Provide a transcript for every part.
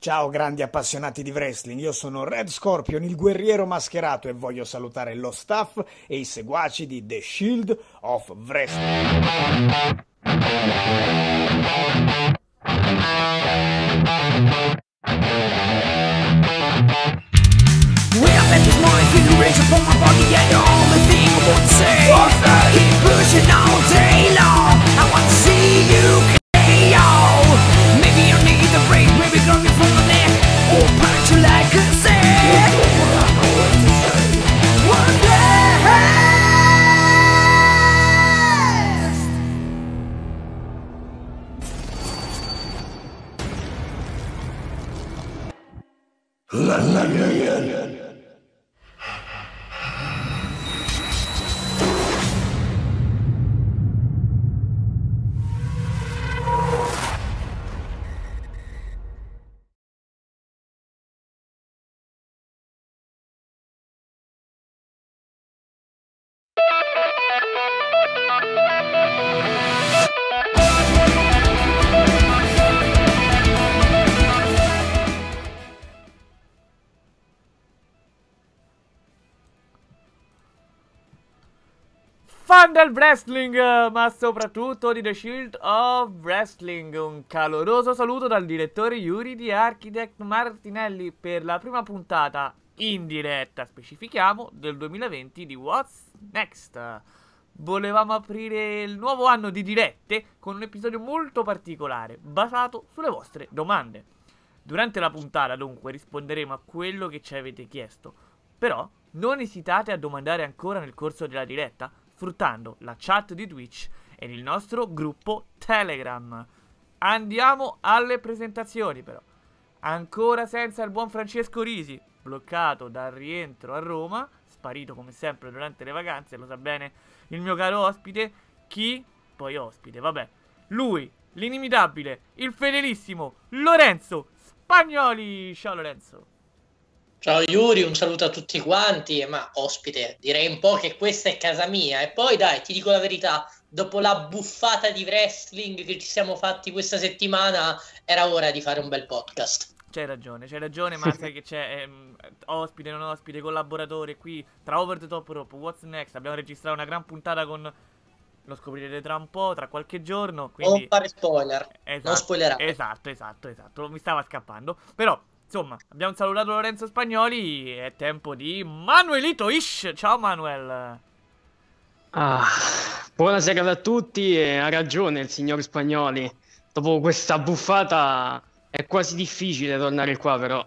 Ciao grandi appassionati di wrestling, io sono Red Scorpion, il guerriero mascherato e voglio salutare lo staff e i seguaci di The Shield of Wrestling. When I let this mind feel the rage upon my body And the only thing I want to say. Keep pushing all day long. I want to see you 冷冷冷冷冷 Fan del wrestling, ma soprattutto di The Shield of Wrestling. Un caloroso saluto dal direttore Yuri di Architect Martinelli per la prima puntata in diretta, specifichiamo, del 2020 di What's Next. Volevamo aprire il nuovo anno di dirette con un episodio molto particolare, basato sulle vostre domande. Durante la puntata, dunque, risponderemo a quello che ci avete chiesto. Però non esitate a domandare ancora nel corso della diretta, sfruttando la chat di Twitch e il nostro gruppo Telegram. Andiamo alle presentazioni, però. Ancora senza il buon Francesco Risi, bloccato dal rientro a Roma, sparito come sempre durante le vacanze, lo sa bene il mio caro ospite. Chi? Poi ospite, vabbè. Lui, l'inimitabile, il fedelissimo Lorenzo Spagnoli. Ciao Lorenzo. Ciao Yuri, un saluto a tutti quanti, ma ospite, direi un po' che questa è casa mia. E poi dai, ti dico la verità, dopo la buffata di wrestling che ci siamo fatti questa settimana, era ora di fare un bel podcast. C'hai ragione, c'hai ragione, ma sai che c'è ehm, ospite, non ospite, collaboratore qui tra Over the Top Rope, What's Next. Abbiamo registrato una gran puntata con. Lo scoprirete tra un po', tra qualche giorno. Quindi... Non fare spoiler, Esatto, non spoilerare. Esatto, esatto, esatto. Mi stava scappando. Però, insomma, abbiamo salutato Lorenzo Spagnoli. È tempo di Manuelito Ish. Ciao Manuel. Ah, buonasera a tutti e ha ragione il signor Spagnoli. Dopo questa buffata è quasi difficile tornare qua però.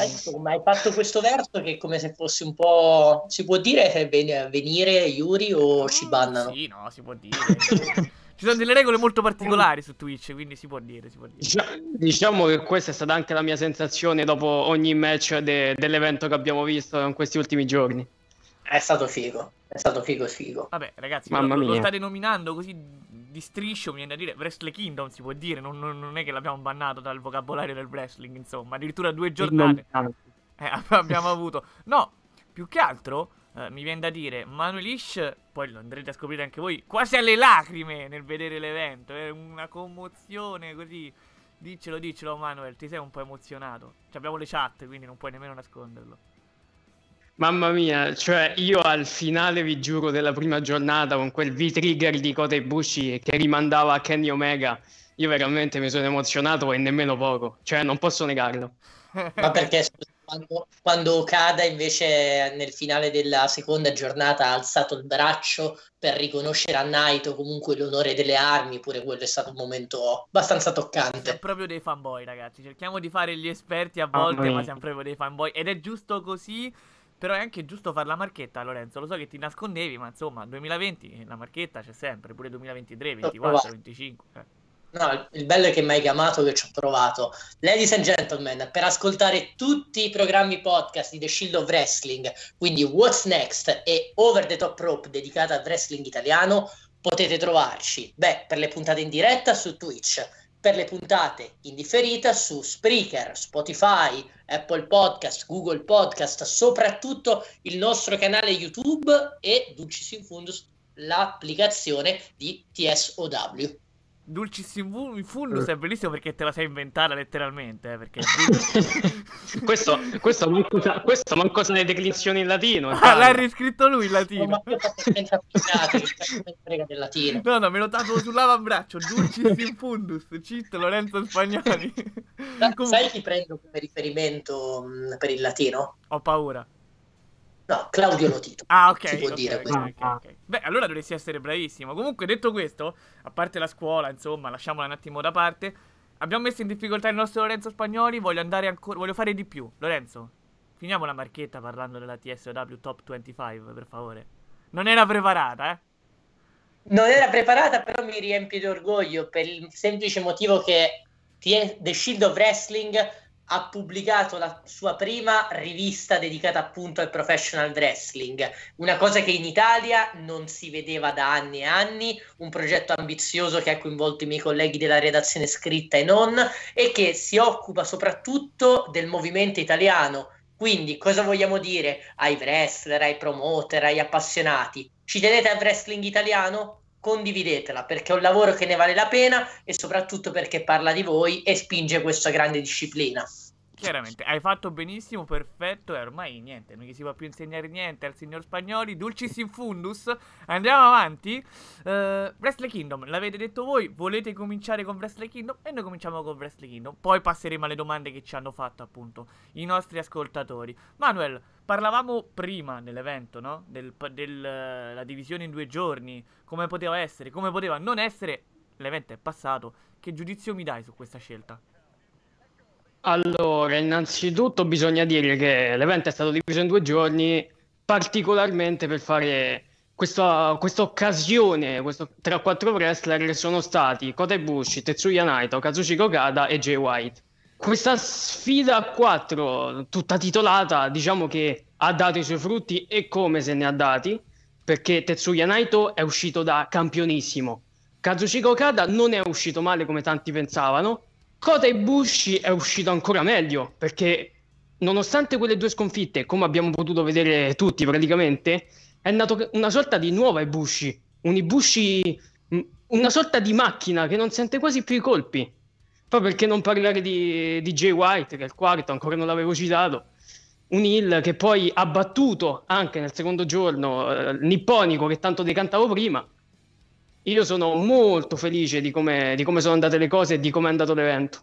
Eh, insomma, hai fatto questo verso che è come se fosse un po'. Si può dire che ven- venire Yuri o ci bannano? Sì, no, si può dire. Ci sono delle regole molto particolari su Twitch, quindi si può dire, si può dire. Dicia- Diciamo che questa è stata anche la mia sensazione dopo ogni match de- dell'evento che abbiamo visto in questi ultimi giorni. È stato figo, è stato figo figo. Vabbè, ragazzi, Mamma lo, lo mia. state nominando così di striscio, mi viene da dire Wrestle Kingdom si può dire, non, non- non è che l'abbiamo bannato dal vocabolario del wrestling, insomma, addirittura due giornate eh, abbiamo avuto. No, più che altro eh, mi viene da dire Manuel Ish, poi lo andrete a scoprire anche voi, quasi alle lacrime nel vedere l'evento, è una commozione così. Diccelo, diccelo Manuel, ti sei un po' emozionato. Ci abbiamo le chat, quindi non puoi nemmeno nasconderlo. Mamma mia, cioè io al finale vi giuro della prima giornata con quel V-trigger di Kota Ibushi che rimandava a Kenny Omega, io veramente mi sono emozionato e nemmeno poco, cioè non posso negarlo. Ma perché quando, quando Okada invece nel finale della seconda giornata ha alzato il braccio per riconoscere a Naito comunque l'onore delle armi, pure quello è stato un momento abbastanza Siamo toccante. proprio dei fanboy, ragazzi. Cerchiamo di fare gli esperti a volte, ma mia. siamo proprio dei fanboy. Ed è giusto così. Però è anche giusto fare la marchetta, Lorenzo. Lo so che ti nascondevi, ma insomma, 2020 la marchetta c'è sempre, pure 2023, 24, provato. 25. eh. No, il- bello è che mi hai chiamato che ci ho provato. Ladies and gentlemen, per ascoltare tutti i programmi podcast di The Shield of Wrestling, quindi What's Next e Over the Top Rope dedicata al wrestling italiano, potete trovarci, beh, per le puntate in diretta su Twitch, per le puntate in differita su Spreaker, Spotify, Apple Podcast, Google Podcast, soprattutto il nostro canale YouTube e Dulcis in Fundus, l'applicazione di TSOW. Dulcis in fu- in fundus è bellissimo perché te la sei inventata letteralmente. Eh, perché questo, questo, manco, sa- questo manco sa le declinazioni in latino. Ah, l'ha riscritto lui in latino. No, no, me lo tatuo sull'avambraccio. Dulcis in fundus. Cit Lorenzo Spagnoli. Sai chi prendo come riferimento mh, per il latino? Ho paura. No, Claudio Lotito. Ah, ok. Si può ok, dire ok, questo. ok, ok. Beh, allora dovresti essere bravissimo. Comunque, detto questo, a parte la scuola, insomma, lasciamola un attimo da parte. Abbiamo messo in difficoltà il nostro Lorenzo Spagnoli. Voglio andare ancora. Voglio fare di più. Lorenzo, finiamo la marchetta parlando della TSW Top 25, per favore. Non era preparata, eh? Non era preparata, però mi riempie di orgoglio per il semplice motivo che The Shield of Wrestling ha pubblicato la sua prima rivista dedicata appunto al professional wrestling, una cosa che in Italia non si vedeva da anni e anni, un progetto ambizioso che ha coinvolto i miei colleghi della redazione scritta e non, e che si occupa soprattutto del movimento italiano. Quindi cosa vogliamo dire ai wrestler, ai promoter, ai appassionati? Ci tenete al wrestling italiano? Condividetela perché è un lavoro che ne vale la pena e soprattutto perché parla di voi e spinge questa grande disciplina. Chiaramente, hai fatto benissimo, perfetto. E ormai niente, non gli si può più insegnare niente al signor Spagnoli. Dulcis in fundus. Andiamo avanti. Eh, Wrestle Kingdom, l'avete detto voi. Volete cominciare con Wrestle Kingdom? E noi cominciamo con Wrestle Kingdom. Poi passeremo alle domande che ci hanno fatto, appunto, i nostri ascoltatori. Manuel, parlavamo prima dell'evento, no? Della divisione in due giorni. Come poteva essere, come poteva non essere. L'evento è passato. Che giudizio mi dai su questa scelta? Allora, innanzitutto bisogna dire che l'evento è stato diviso in due giorni, particolarmente per fare questa, occasione tra quattro wrestler sono stati Kota Ibushi, Tetsuya Naito, Kazuchika Okada e Jay White. Questa sfida a quattro, tutta titolata, diciamo che ha dato i suoi frutti e come se ne ha dati, perché Tetsuya Naito è uscito da campionissimo. Kazuchika Okada non è uscito male come tanti pensavano. Kota Ibushi è uscito ancora meglio, perché nonostante quelle due sconfitte, come abbiamo potuto vedere tutti praticamente, è nato una sorta di nuova Ibushi, un Ibushi, una sorta di macchina che non sente quasi più i colpi. Poi perché non parlare di, di Jay White, che è il quarto, ancora non l'avevo citato, un Hill che poi ha battuto anche nel secondo giorno eh, il nipponico che tanto decantavo prima. Io sono molto felice di come, di come sono andate le cose e di come è andato l'evento.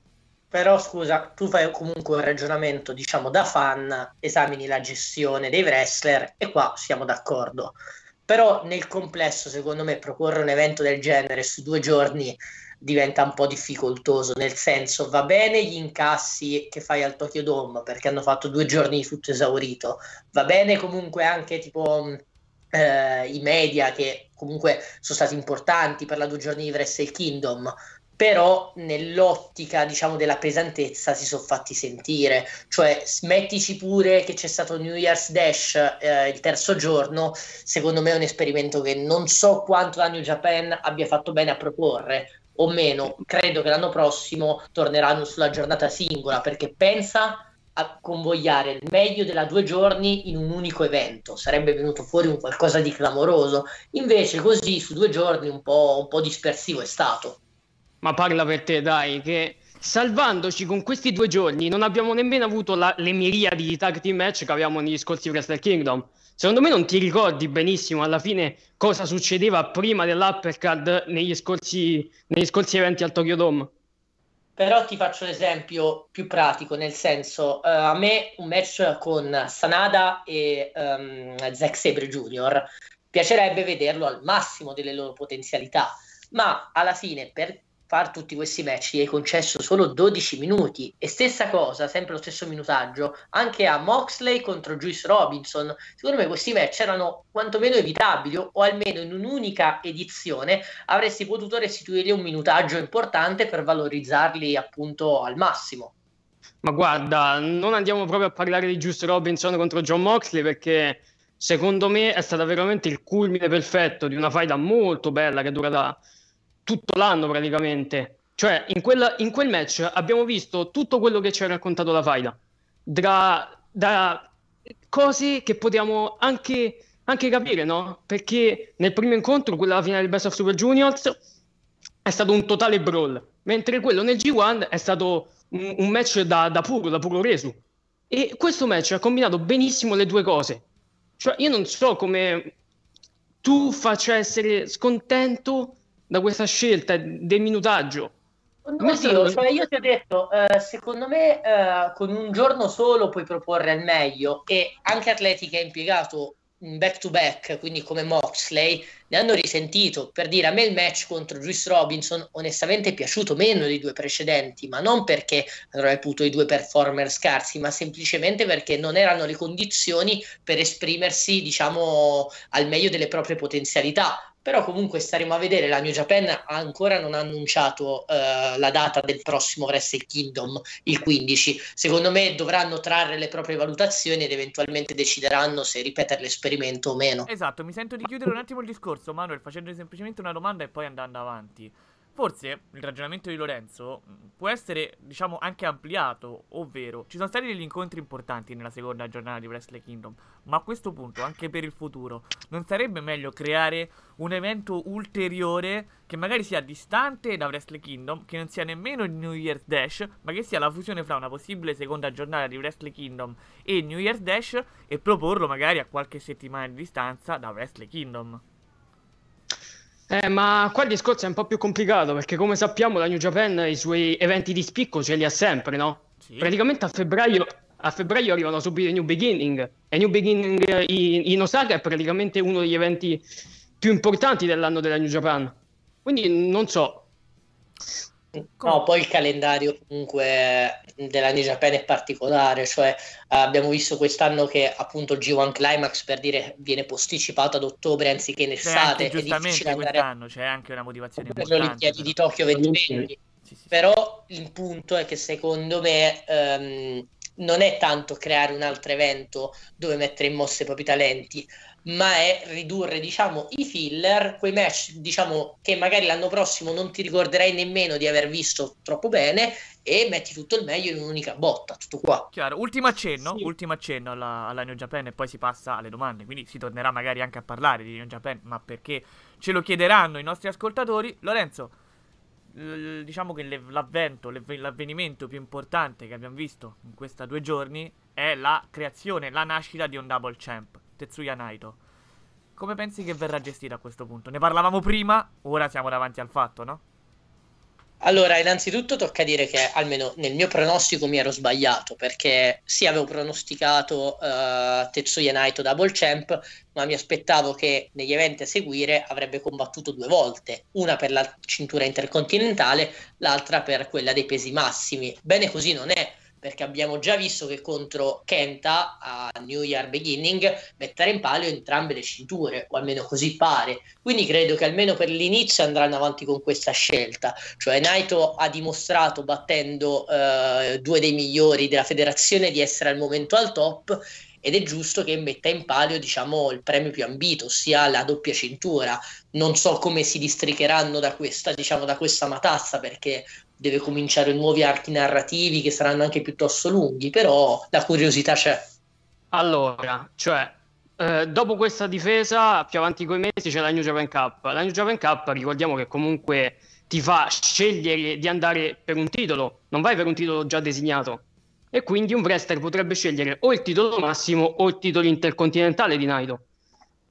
Però scusa, tu fai comunque un ragionamento, diciamo, da fan, esamini la gestione dei wrestler e qua siamo d'accordo. Però nel complesso, secondo me, proporre un evento del genere su due giorni diventa un po' difficoltoso, nel senso va bene gli incassi che fai al Tokyo Dome perché hanno fatto due giorni di tutto esaurito, va bene comunque anche tipo eh, i media che comunque sono stati importanti per la due giorni di Wrestle Kingdom, però nell'ottica diciamo della pesantezza si sono fatti sentire. Cioè smettici pure che c'è stato New Year's Dash eh, il terzo giorno secondo me è un esperimento che non so quanto la New Japan abbia fatto bene a proporre o meno. Credo che l'anno prossimo torneranno sulla giornata singola perché pensa a convogliare il meglio della due giorni in un unico evento sarebbe venuto fuori un qualcosa di clamoroso invece così su due giorni un po', un po dispersivo è stato Ma parla per te, dai, che salvandoci con questi due giorni, non abbiamo nemmeno avuto la, le miriadi di tag team match che avevamo negli scorsi Wrestle Kingdom. Secondo me non ti ricordi benissimo alla fine cosa succedeva prima dell'uppercut negli scorsi, negli scorsi eventi al Tokyo Dome. Però ti faccio l'esempio più pratico, nel senso, uh, a me un match con Sanada e um, Zack Sabre Jr. piacerebbe vederlo al massimo delle loro potenzialità, ma alla fine per far tutti questi match gli hai concesso solo 12 minuti e stessa cosa, sempre lo stesso minutaggio, anche a Moxley contro Juice Robinson. Secondo me questi match erano quantomeno evitabili o almeno in un'unica edizione avresti potuto restituire un minutaggio importante per valorizzarli appunto al massimo. Ma guarda, non andiamo proprio a parlare di Juice Robinson contro John Moxley perché secondo me è stata veramente il culmine perfetto di una faida molto bella che dura da tutto l'anno praticamente. Cioè, in, quella, in quel match abbiamo visto tutto quello che ci ha raccontato la Faida. Da, da cose che potevamo anche, anche, capire, no? Perché nel primo incontro, quella finale del Best of Super Juniors, è stato un totale brawl, mentre quello nel G1 è stato un, un match da, da, puro, da puro resu. E questo match ha combinato benissimo le due cose. Cioè, io non so come tu faccia essere scontento da questa scelta del minutaggio. Oddio, cioè io ti ho detto, eh, secondo me eh, con un giorno solo puoi proporre al meglio e anche atleti che ha impiegato back to back, quindi come Moxley, ne hanno risentito. Per dire, a me il match contro Juice Robinson onestamente è piaciuto meno dei due precedenti, ma non perché hanno reputo i due performer scarsi, ma semplicemente perché non erano le condizioni per esprimersi, diciamo, al meglio delle proprie potenzialità però comunque staremo a vedere, la New Japan ancora non ha annunciato uh, la data del prossimo Wrestle Kingdom, il 15. Secondo me dovranno trarre le proprie valutazioni ed eventualmente decideranno se ripetere l'esperimento o meno. Esatto, mi sento di chiudere un attimo il discorso, Manuel, facendo semplicemente una domanda e poi andando avanti. Forse il ragionamento di Lorenzo mm, può essere, diciamo, anche ampliato, ovvero ci sono stati degli incontri importanti nella seconda giornata di Wrestle Kingdom, ma a questo punto, anche per il futuro, non sarebbe meglio creare un evento ulteriore che magari sia distante da Wrestle Kingdom, che non sia nemmeno il New Year's Dash, ma che sia la fusione fra una possibile seconda giornata di Wrestle Kingdom e New Year's Dash e proporlo magari a qualche settimana di distanza da Wrestle Kingdom? Eh, ma qua il discorso è un po' più complicato perché come sappiamo la New Japan i suoi eventi di spicco ce li ha sempre, no? Sì. Praticamente a febbraio, a febbraio arrivano subito i New Beginning e New Beginning in, in Osaka è praticamente uno degli eventi più importanti dell'anno della New Japan. Quindi non so, No, poi il calendario comunque della New Japan è particolare, cioè eh, abbiamo visto quest'anno che appunto il G1 Climax per dire viene posticipato ad ottobre anziché in estate. C'è giustamente quest'anno c'è anche una motivazione per le Olimpiadi di Tokyo 2020. Sì, sì, Però il punto è che secondo me ehm, non è tanto creare un altro evento dove mettere in mossa i propri talenti, ma è ridurre, diciamo, i filler, quei match, diciamo, che magari l'anno prossimo non ti ricorderai nemmeno di aver visto troppo bene e metti tutto il meglio in un'unica botta, tutto qua. Chiaro, ultimo accenno, sì. ultimo accenno alla, alla, New Japan e poi si passa alle domande, quindi si tornerà magari anche a parlare di New Japan, ma perché ce lo chiederanno i nostri ascoltatori. Lorenzo, l- diciamo che l'avvento, l'avvenimento più importante che abbiamo visto in questi due giorni è la creazione, la nascita di un double champ Tetsuya Naito. Come pensi che verrà gestita a questo punto? Ne parlavamo prima, ora siamo davanti al fatto, no? Allora, innanzitutto tocca dire che almeno nel mio pronostico mi ero sbagliato perché sì, avevo pronosticato uh, Tetsuya Naito Double Champ, ma mi aspettavo che negli eventi a seguire avrebbe combattuto due volte, una per la cintura intercontinentale, l'altra per quella dei pesi massimi. Bene così non è perché abbiamo già visto che contro Kenta a New Year Beginning mettere in palio entrambe le cinture, o almeno così pare. Quindi credo che almeno per l'inizio andranno avanti con questa scelta. Cioè Naito ha dimostrato battendo eh, due dei migliori della federazione di essere al momento al top ed è giusto che metta in palio diciamo, il premio più ambito, ossia la doppia cintura. Non so come si districheranno da questa, diciamo, da questa matassa perché deve cominciare nuovi archi narrativi che saranno anche piuttosto lunghi, però la curiosità c'è. Allora, cioè, eh, dopo questa difesa, più avanti con i mesi c'è la New Japan Cup. La New Japan Cup, ricordiamo che comunque ti fa scegliere di andare per un titolo, non vai per un titolo già designato. E quindi un wrestler potrebbe scegliere o il titolo massimo o il titolo intercontinentale di Naito.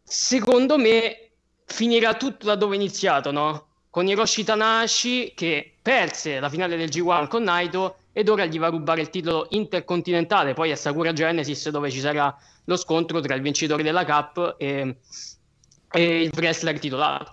Secondo me finirà tutto da dove è iniziato, no? Con Hiroshi Tanahashi che perse la finale del G1 con Naito ed ora gli va a rubare il titolo intercontinentale, poi a Sakura Genesis dove ci sarà lo scontro tra il vincitore della Cup e, e il wrestler titolato.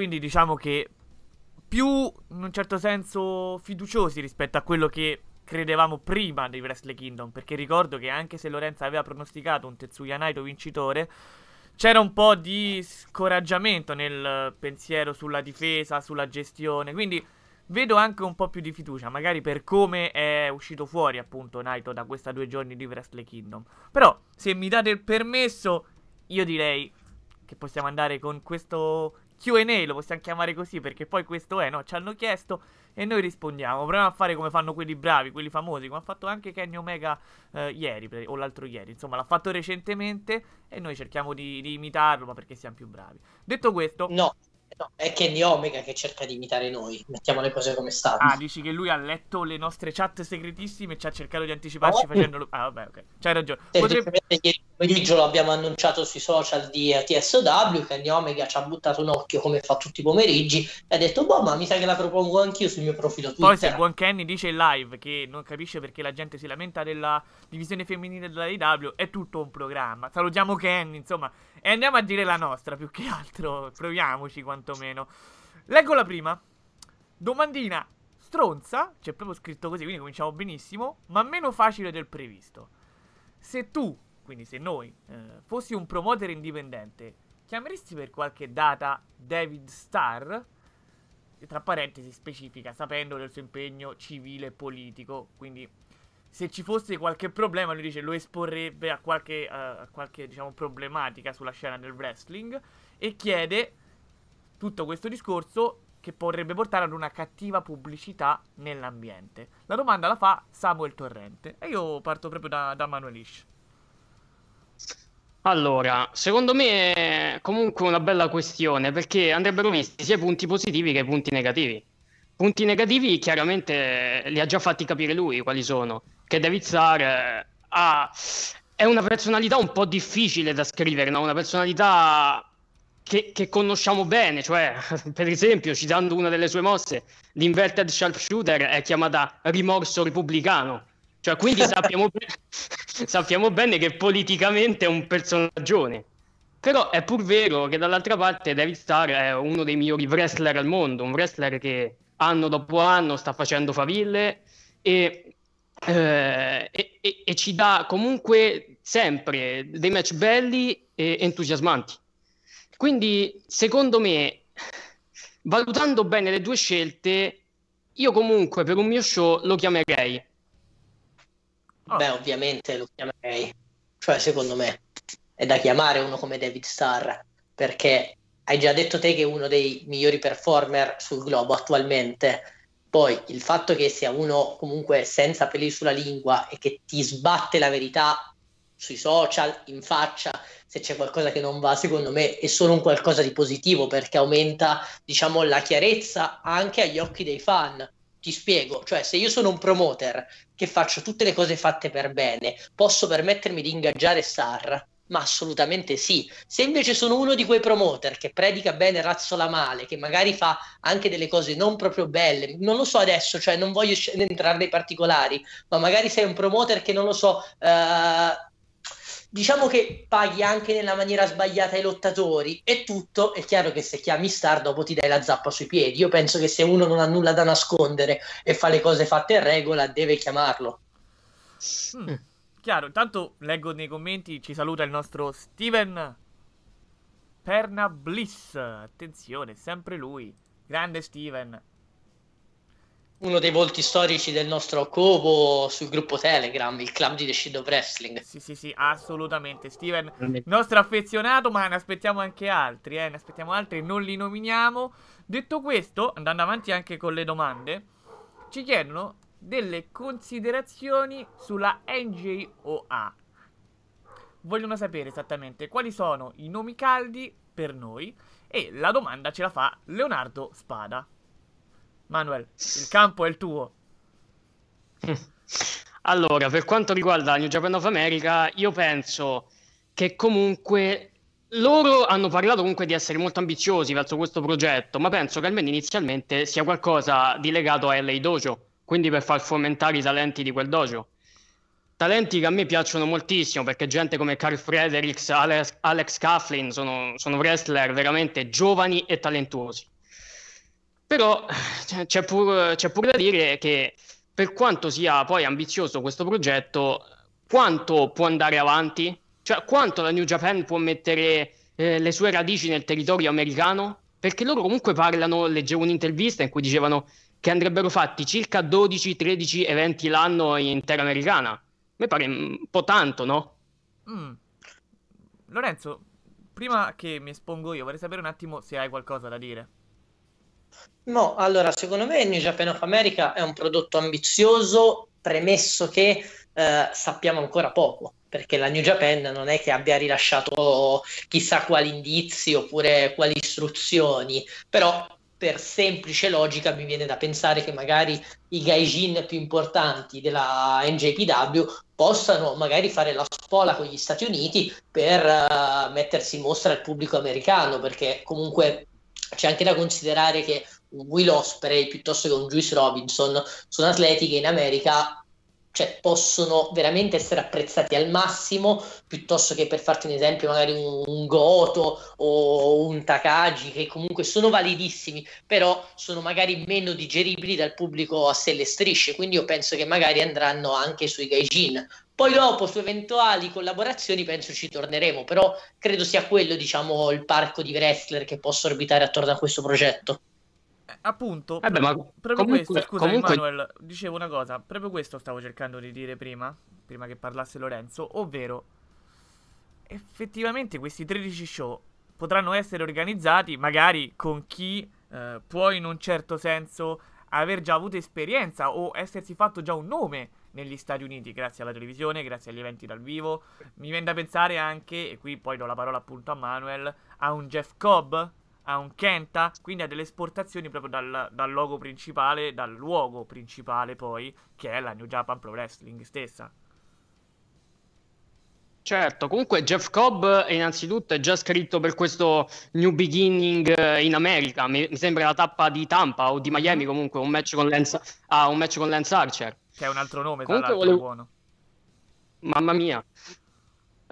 Quindi diciamo che più in un certo senso fiduciosi rispetto a quello che credevamo prima dei Wrestle Kingdom. Perché ricordo che anche se Lorenza aveva pronosticato un Tetsuya Naito vincitore, c'era un po' di scoraggiamento nel pensiero sulla difesa, sulla gestione. Quindi vedo anche un po' più di fiducia, magari per come è uscito fuori appunto Naito da questi due giorni di Wrestle Kingdom. Però se mi date il permesso, io direi che possiamo andare con questo Q&A, lo possiamo chiamare così perché poi questo è, no? Ci hanno chiesto e noi rispondiamo. Proviamo a fare come fanno quelli bravi, quelli famosi, come ha fatto anche Kenny Omega eh, ieri o l'altro ieri. Insomma, l'ha fatto recentemente e noi cerchiamo di, di imitarlo, ma perché siamo più bravi. Detto questo... No, No, è Kenny Omega che cerca di imitare noi. Mettiamo le cose come stanno. Ah, dici che lui ha letto le nostre chat segretissime e ci ha cercato di anticiparci no. facendolo. Ah, vabbè, ok. C'hai ragione. Potrebbe... Ieri pomeriggio lo abbiamo annunciato sui social di TSW. Kenny Omega ci ha buttato un occhio come fa tutti i pomeriggi e ha detto: Boh, ma mi sa che la propongo anch'io sul mio profilo Twitter. Poi, se buon Kenny dice in live che non capisce perché la gente si lamenta della divisione femminile della AEW, è tutto un programma. Salutiamo Kenny, insomma. E andiamo a dire la nostra più che altro. Proviamoci quantomeno. Leggo la prima. Domandina stronza, c'è proprio scritto così, quindi cominciamo benissimo, ma meno facile del previsto. Se tu, quindi se noi, eh, fossi un promoter indipendente, chiameresti per qualche data David Starr? Tra parentesi specifica, sapendo del suo impegno civile e politico, quindi se ci fosse qualche problema, lui dice lo esporrebbe a qualche, uh, a qualche diciamo, problematica sulla scena del wrestling e chiede tutto questo discorso che potrebbe portare ad una cattiva pubblicità nell'ambiente. La domanda la fa Samuel Torrente e io parto proprio da, da Manuelish. Allora, secondo me è comunque una bella questione perché andrebbero visti sia i punti positivi che i punti negativi. Punti negativi chiaramente li ha già fatti capire lui quali sono che David Sar eh, ha, è una personalità un po' difficile da scrivere, no? una personalità che, che, conosciamo bene, cioè per esempio citando una delle sue mosse, l'inverted sharpshooter è chiamata rimorso repubblicano, cioè quindi sappiamo, sappiamo bene che politicamente è un personaggione. Però è pur vero che dall'altra parte David Starr è uno dei migliori wrestler al mondo, un wrestler che anno dopo anno sta facendo faville e eh, e, e, ci dà comunque sempre dei match belli e entusiasmanti. Quindi, secondo me, valutando bene le due scelte, io comunque per un mio show lo chiamerei. Beh, ovviamente lo chiamerei. Cioè, secondo me, è da chiamare uno come David Starr, perché hai già detto te che è uno dei migliori performer sul globo attualmente poi il fatto che sia uno comunque senza peli sulla lingua e che ti sbatte la verità sui social, in faccia, se c'è qualcosa che non va, secondo me è solo un qualcosa di positivo perché aumenta, diciamo, la chiarezza anche agli occhi dei fan. Ti spiego, cioè se io sono un promoter che faccio tutte le cose fatte per bene, posso permettermi di ingaggiare Star, ma assolutamente sì. Se invece sono uno di quei promoter che predica bene, razzola male, che magari fa anche delle cose non proprio belle, non lo so adesso, cioè non voglio entrare nei particolari, ma magari sei un promoter che non lo so. Uh, diciamo che paghi anche nella maniera sbagliata i lottatori e tutto, è chiaro che se chiami Star dopo ti dai la zappa sui piedi. Io penso che se uno non ha nulla da nascondere e fa le cose fatte in regola, deve chiamarlo. Mm. Chiaro, intanto leggo nei commenti, ci saluta il nostro Steven Perna Bliss. Attenzione, sempre lui. Grande Steven. Uno dei volti storici del nostro covo sul gruppo Telegram, il club di The Shield of Wrestling. Sì, sì, sì, assolutamente. Steven, nostro affezionato, ma ne aspettiamo anche altri, eh. Ne aspettiamo altri, non li nominiamo. Detto questo, andando avanti anche con le domande, ci chiedono delle considerazioni sulla NJOA. Vogliono sapere esattamente quali sono i nomi caldi per noi e la domanda ce la fa Leonardo Spada. Manuel, il campo è il tuo. Allora, per quanto riguarda New Japan of America, io penso che comunque loro hanno parlato comunque di essere molto ambiziosi verso questo progetto, ma penso che almeno inizialmente sia qualcosa di legato a LA Dojo, quindi per far fomentare i talenti di quel dojo. Talenti che a me piacciono moltissimo perché gente come Carl Fredericks, Alex, Alex Coughlin sono, sono wrestler veramente giovani e talentuosi. Però c'è- c'è pur- c'è pure da dire che per quanto sia poi ambizioso questo progetto, quanto può andare avanti? Cioè, quanto la New Japan può mettere eh, le sue radici nel territorio americano? Perché loro comunque parlano, leggevo un'intervista in cui dicevano che andrebbero fatti circa 12-13 eventi l'anno in terra americana. Mi pare un po' tanto, no? Mm. Lorenzo, prima che mi espongo io, vorrei sapere un attimo se hai qualcosa da dire. No, allora, secondo me New Japan of America è un prodotto ambizioso, premesso che eh, sappiamo ancora poco, perché la New Japan non è che abbia rilasciato chissà quali indizi oppure quali istruzioni, però per semplice logica mi viene da pensare che magari i gaijin più importanti della NJPW possano magari fare la spola con gli Stati Uniti per eh, mettersi in mostra al pubblico americano, perché comunque c'è anche da considerare che un Will Ospreay piuttosto che un Juice Robinson sono atleti che in America cioè, possono veramente essere apprezzati al massimo piuttosto che per farti un esempio magari un, un Goto o un Takagi che comunque sono validissimi però sono magari meno digeribili dal pubblico a stelle e strisce. Quindi io penso che magari andranno anche sui gaijin. Poi dopo su eventuali collaborazioni penso ci torneremo però credo sia quello diciamo il parco di wrestler che possa orbitare attorno a questo progetto appunto, Vabbè, ma proprio comunque- questo, scusami comunque- Manuel, dicevo una cosa, proprio questo stavo cercando di dire prima, prima che parlasse Lorenzo, ovvero effettivamente questi 13 show potranno essere organizzati magari con chi eh, può in un certo senso aver già avuto esperienza o essersi fatto già un nome negli Stati Uniti grazie alla televisione, grazie agli eventi dal vivo. Mi viene da pensare anche, e qui poi do la parola appunto a Manuel, a un Jeff Cobb, a un Kenta, quindi a delle esportazioni proprio dal, dal logo principale, dal luogo principale poi, che è la New Japan Pro Wrestling stessa. Certo, comunque Jeff Cobb innanzitutto è già scritto per questo New Beginning eh, in America, mi, mi sembra la tappa di Tampa o di Miami comunque, un match con Lance, ah, un match con Lance Archer. Che è un altro nome, tra Comunque l'altro, volevo- buono. Mamma mia.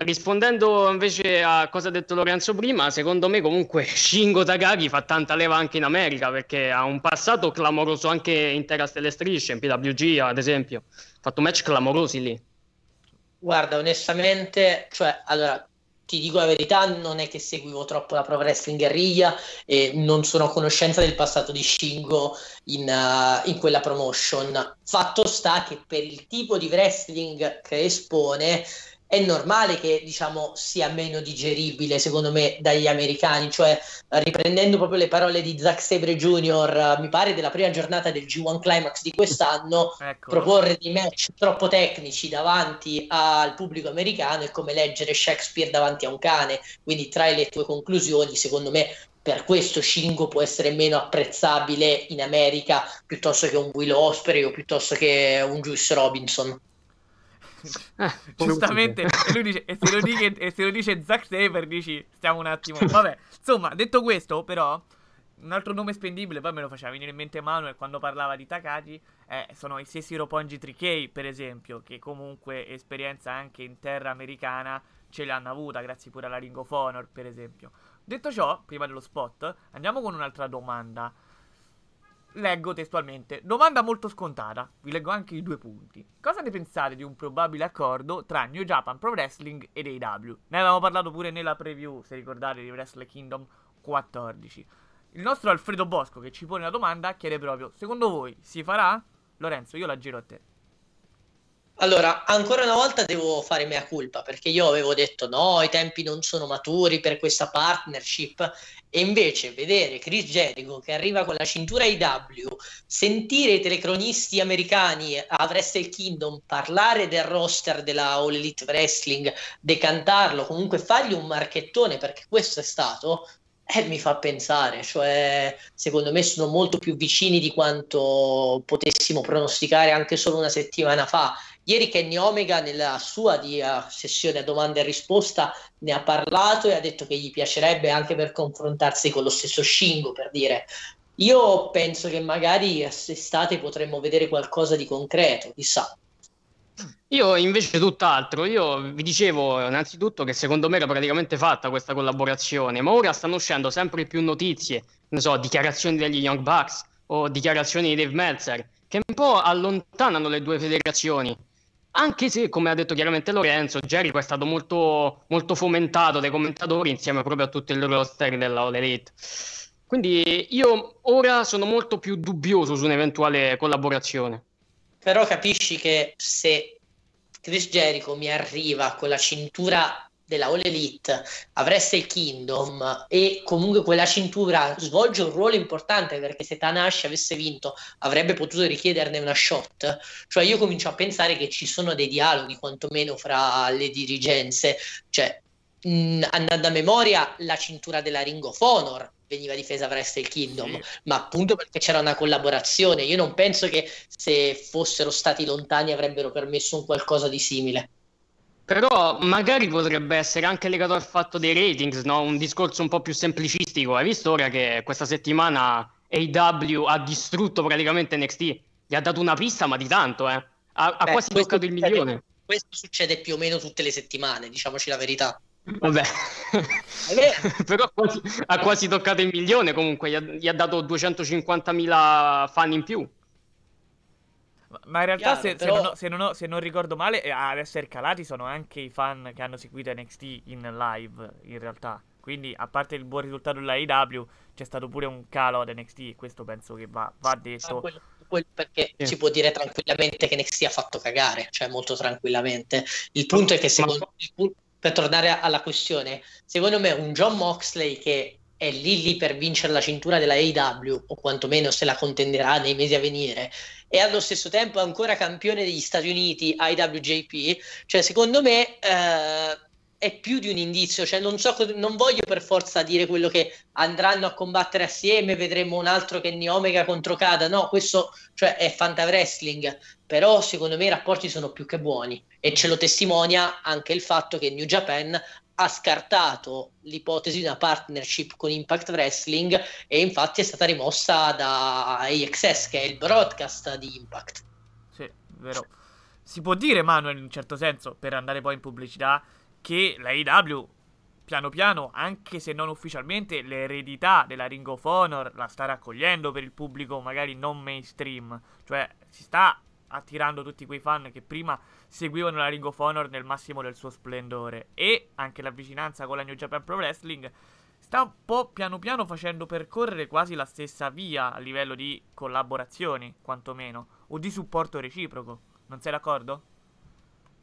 Rispondendo invece a cosa ha detto Lorenzo prima, secondo me comunque Shingo Takagi fa tanta leva anche in America perché ha un passato clamoroso anche in terra stelle strisce, in PWG ad esempio. Ha fatto match clamorosi lì. Guarda, onestamente, cioè, allora, ti dico la verità, non è che seguivo troppo la Pro Wrestling Guerriglia e non sono a conoscenza del passato di Shingo in, eh, in quella promotion. Fatto sta che per il tipo di wrestling che espone è normale che, diciamo, sia meno digeribile, secondo me, dagli americani. Cioè, riprendendo proprio le parole di Zack Sabre Jr., mi pare della prima giornata del G1 Climax di quest'anno, Ecco. proporre dei match troppo tecnici davanti al pubblico americano è come leggere Shakespeare davanti a un cane. Quindi, tra le tue conclusioni, secondo me, per questo Shingo può essere meno apprezzabile in America piuttosto che un Will Ospreay o piuttosto che un Juice Robinson. Eh, Giustamente, e, lui dice, e, se lo dice, e se lo dice Zack Saber, dici, stiamo un attimo. Vabbè, insomma, detto questo, però, un altro nome spendibile, poi me lo faceva venire in mente Manuel quando parlava di Takagi, eh, sono i Sesiro Pongi 3K, per esempio, che comunque esperienza anche in terra americana ce l'hanno avuta, grazie pure alla Ring of Honor, per esempio. Detto ciò, prima dello spot, andiamo con un'altra domanda. Leggo testualmente. Domanda molto scontata. Vi leggo anche i due punti. Cosa ne pensate di un probabile accordo tra New Japan Pro Wrestling ed AW? Ne avevamo parlato pure nella preview, se ricordate, di Wrestle Kingdom 14. Il nostro Alfredo Bosco, che ci pone la domanda, chiede proprio: Secondo voi si farà? Lorenzo, io la giro a te. Allora, ancora una volta devo fare mea culpa perché io avevo detto no, i tempi non sono maturi per questa partnership e invece vedere Chris Jericho che arriva con la cintura IW, sentire i telecronisti americani a Wrestle Kingdom parlare del roster della All Elite Wrestling, decantarlo, comunque fargli un marchettone perché questo è stato, eh, mi fa pensare, cioè secondo me sono molto più vicini di quanto potessimo pronosticare anche solo una settimana fa. Ieri Kenny Omega nella sua di, uh, sessione a domanda e risposta ne ha parlato e ha detto che gli piacerebbe anche per confrontarsi con lo stesso Shingo, per dire. Io penso che magari quest'estate potremmo vedere qualcosa di concreto, chissà. Io invece tutt'altro, io vi dicevo innanzitutto che secondo me era praticamente fatta questa collaborazione, ma ora stanno uscendo sempre più notizie, ne so, dichiarazioni degli Young Bucks o dichiarazioni di Dave Meltzer, che un po' allontanano le due federazioni. Anche se, come ha detto chiaramente Lorenzo, Jericho è stato molto, molto fomentato dai commentatori insieme proprio a tutto il roster della All Elite. Quindi io ora sono molto più dubbioso su un'eventuale collaborazione. Però capisci che se Chris Jericho mi arriva con la cintura della All Elite a Wrestle Kingdom e comunque quella cintura svolge un ruolo importante perché se Tanahashi avesse vinto avrebbe potuto richiederne una shot cioè io comincio a pensare che ci sono dei dialoghi quantomeno fra le dirigenze cioè mh, andando a memoria la cintura della Ring of Honor veniva difesa a Wrestle Kingdom, sì. ma appunto perché c'era una collaborazione. Io non penso che se fossero stati lontani avrebbero permesso un qualcosa di simile. Però magari potrebbe essere anche legato al fatto dei ratings, no? Un discorso un po' più semplicistico. Hai visto ora che questa settimana AW ha distrutto praticamente NXT? Gli ha dato una pista, ma di tanto, eh. Ha, ha quasi toccato il milione. Questo succede più o meno tutte le settimane, diciamoci la verità. Vabbè, però quasi, ha quasi toccato il milione comunque, gli ha, gli ha dato 250.000 fan in più. Ma in realtà, Chiaro, se, però... se, non ho, se, non ho, se, non ricordo male, eh, ad essere calati sono anche i fan che hanno seguito NXT in live, in realtà. Quindi, a parte il buon risultato della AEW, c'è stato pure un calo ad NXT. Questo penso che va, va detto. Quello, quello perché sì. si può dire tranquillamente che NXT ha fatto cagare, cioè molto tranquillamente. Il punto è che secondo me per tornare alla questione, secondo me un John Moxley che è lì lì per vincere la cintura della AEW, o quantomeno se la contenderà nei mesi a venire, e allo stesso tempo ancora campione degli Stati Uniti IWJP, cioè secondo me eh, è più di un indizio, cioè non, so, non voglio per forza dire quello che andranno a combattere assieme, vedremo un altro Kenny Omega contro Kada, no, questo cioè, è Fanta Wrestling, però secondo me i rapporti sono più che buoni e ce lo testimonia anche il fatto che New Japan ha scartato l'ipotesi di una partnership con Impact Wrestling e infatti è stata rimossa da AXS che è il broadcast di Impact. Sì, vero. Si può dire, Manuel, in un certo senso, per andare poi in pubblicità, che la AEW piano piano, anche se non ufficialmente, l'eredità della Ring of Honor la sta raccogliendo per il pubblico magari non mainstream, cioè si sta attirando tutti quei fan che prima seguivano la Ring of Honor nel massimo del suo splendore e anche la vicinanza con la New Japan Pro Wrestling sta un po' piano piano facendo percorrere quasi la stessa via a livello di collaborazioni, quantomeno, o di supporto reciproco. Non sei d'accordo?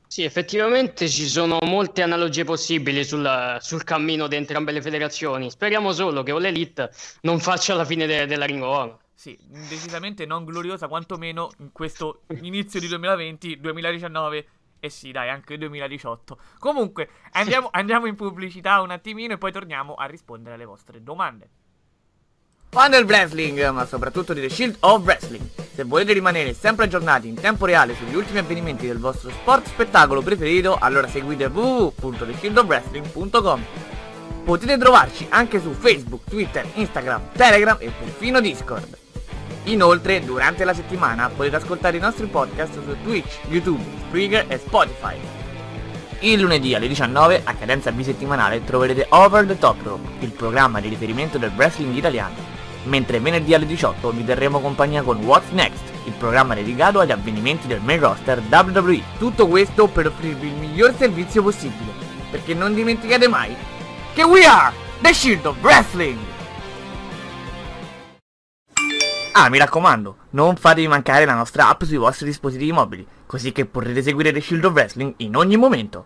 Sì, effettivamente ci sono molte analogie possibili sul, sul cammino di entrambe le federazioni. Speriamo solo che All Elite non faccia la fine de- della Ring of Honor. Sì, decisamente non gloriosa, quantomeno in questo inizio di 2020, 2019 e sì, dai, anche 2018. Comunque, andiamo, andiamo in pubblicità un attimino e poi torniamo a rispondere alle vostre domande. Fan del wrestling, ma soprattutto di The Shield of Wrestling. Se volete rimanere sempre aggiornati in tempo reale sugli ultimi avvenimenti del vostro sport spettacolo preferito, allora seguite www.theshieldofwrestling.com. Potete trovarci anche su Facebook, Twitter, Instagram, Telegram e perfino Discord. Inoltre, durante la settimana potete ascoltare i nostri podcast su Twitch, YouTube, Spreaker e Spotify. Il lunedì alle 19, a cadenza bisettimanale, troverete Over the Top Rope, il programma di riferimento del wrestling italiano. mentre venerdì alle 18 vi terremo compagnia con What's Next, il programma dedicato agli avvenimenti del main roster WWE. Tutto questo per offrirvi il miglior servizio possibile, perché non dimenticate mai che we are the Shield of Wrestling! Ah, mi raccomando, non fatevi mancare la nostra app sui vostri dispositivi mobili, così che potrete seguire The Shield of Wrestling in ogni momento.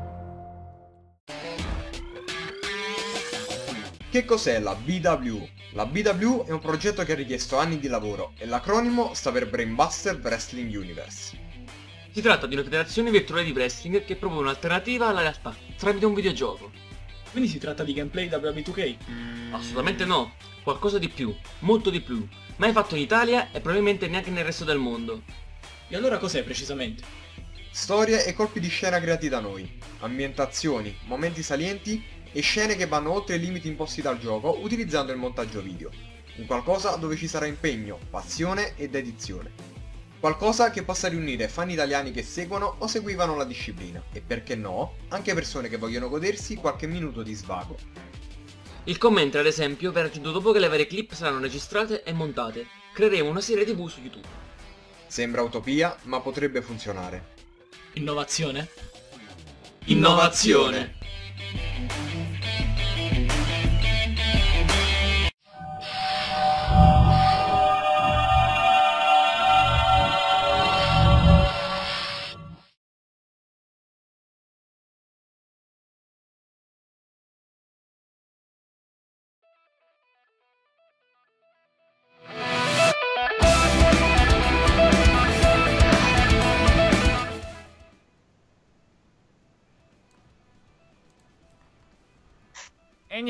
Che cos'è la BW? La BW è un progetto che ha richiesto anni di lavoro e l'acronimo sta per Brainbuster Wrestling Universe. Si tratta di una federazione virtuale di wrestling che propone un'alternativa alla realtà tramite un videogioco. Quindi si tratta di gameplay WB2K? Assolutamente no, qualcosa di più, molto di più, mai fatto in Italia e probabilmente neanche nel resto del mondo. E allora cos'è precisamente? Storie e colpi di scena creati da noi, ambientazioni, momenti salienti e scene che vanno oltre i limiti imposti dal gioco utilizzando il montaggio video. Un qualcosa dove ci sarà impegno, passione e dedizione. Qualcosa che possa riunire fan italiani che seguono o seguivano la disciplina e perché no, anche persone che vogliono godersi qualche minuto di svago. Il commento ad esempio verrà aggiunto dopo che le varie clip saranno registrate e montate. Creeremo una serie tv su YouTube. Sembra utopia, ma potrebbe funzionare. Innovazione? Innovazione!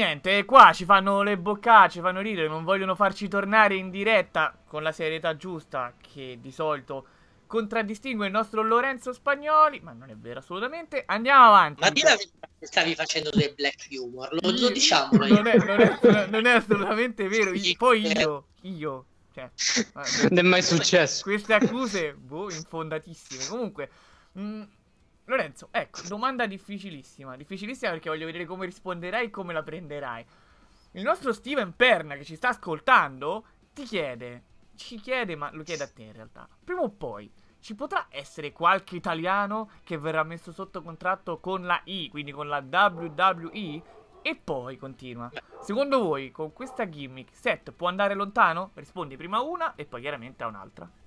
Niente, qua ci fanno le boccacce, fanno ridere, non vogliono farci tornare in diretta con la serietà giusta che di solito contraddistingue il nostro Lorenzo Spagnoli, ma non è vero assolutamente. Andiamo avanti. Ma di la verità che stavi facendo del black humor, lo, lo diciamolo. Non è, non, è, non è assolutamente vero. Io- poi io, io, cioè, Non è mai successo. queste accuse, boh, infondatissime. Comunque, mh, Lorenzo, ecco, domanda difficilissima. Difficilissima perché voglio vedere come risponderai e come la prenderai. Il nostro Steven Perna che ci sta ascoltando ti chiede, ci chiede, ma lo chiede a te in realtà. Prima o poi ci potrà essere qualche italiano che verrà messo sotto contratto con la I, quindi con la WWE? E poi continua. Secondo voi, con questa gimmick, Seth può andare lontano? Rispondi prima a una e poi chiaramente a un'altra.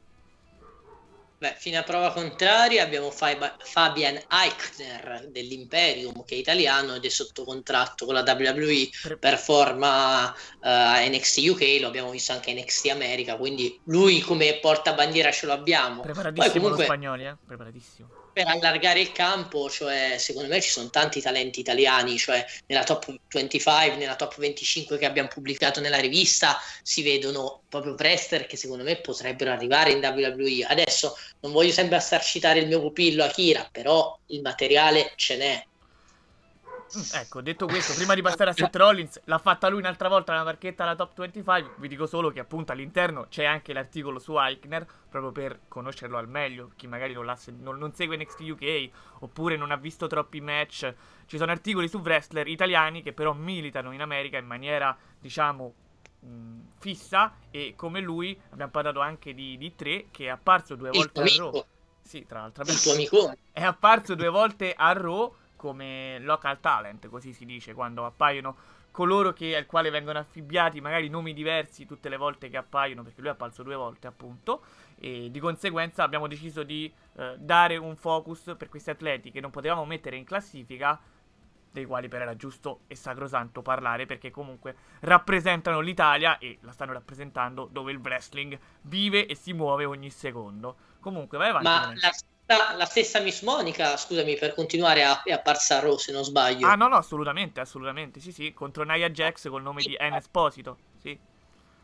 Beh, fino a prova contraria abbiamo Fab- Fabian Eichner dell'Imperium che è italiano ed è sotto contratto con la WWE, performa eh, NXT UK, lo abbiamo visto anche NXT America, quindi lui come portabandiera ce lo abbiamo. Poi Preparatissimo comunque lo spagnoli, eh? Preparatissimo. Per allargare il campo, cioè secondo me ci sono tanti talenti italiani, cioè nella top 25, nella top 25 che abbiamo pubblicato nella rivista si vedono proprio prester che secondo me potrebbero arrivare in WWE. Adesso non voglio sempre star citare il mio pupillo Akira, però il materiale ce n'è. Ecco, detto questo, prima di passare a Seth Rollins, l'ha fatta lui un'altra volta la marchetta alla top 25. Vi dico solo che appunto all'interno c'è anche l'articolo su Eichner, proprio per conoscerlo al meglio. Chi magari non, non- non segue NXT UK oppure non ha visto troppi match. Ci sono articoli su wrestler italiani che però militano in America in maniera, diciamo, fissa. E come lui abbiamo parlato anche di, di tre, che è apparso due volte a. Raw. Sì, tra l'altro. È apparso due volte a Raw come local talent, così si dice, quando appaiono coloro che, al quale vengono affibbiati magari nomi diversi tutte le volte che appaiono, perché lui è apparso due volte appunto, e di conseguenza abbiamo deciso di eh, dare un focus per questi atleti che non potevamo mettere in classifica, dei quali però era giusto e sacrosanto parlare perché comunque rappresentano l'Italia e la stanno rappresentando dove il wrestling vive e si muove ogni secondo. Comunque vai avanti. Ma la, la stessa Miss Monica, scusami per continuare, a- è apparsa a Raw se non sbaglio. Ah no no, assolutamente, assolutamente, sì sì, contro Nia Jax col nome di N Esposito, sì.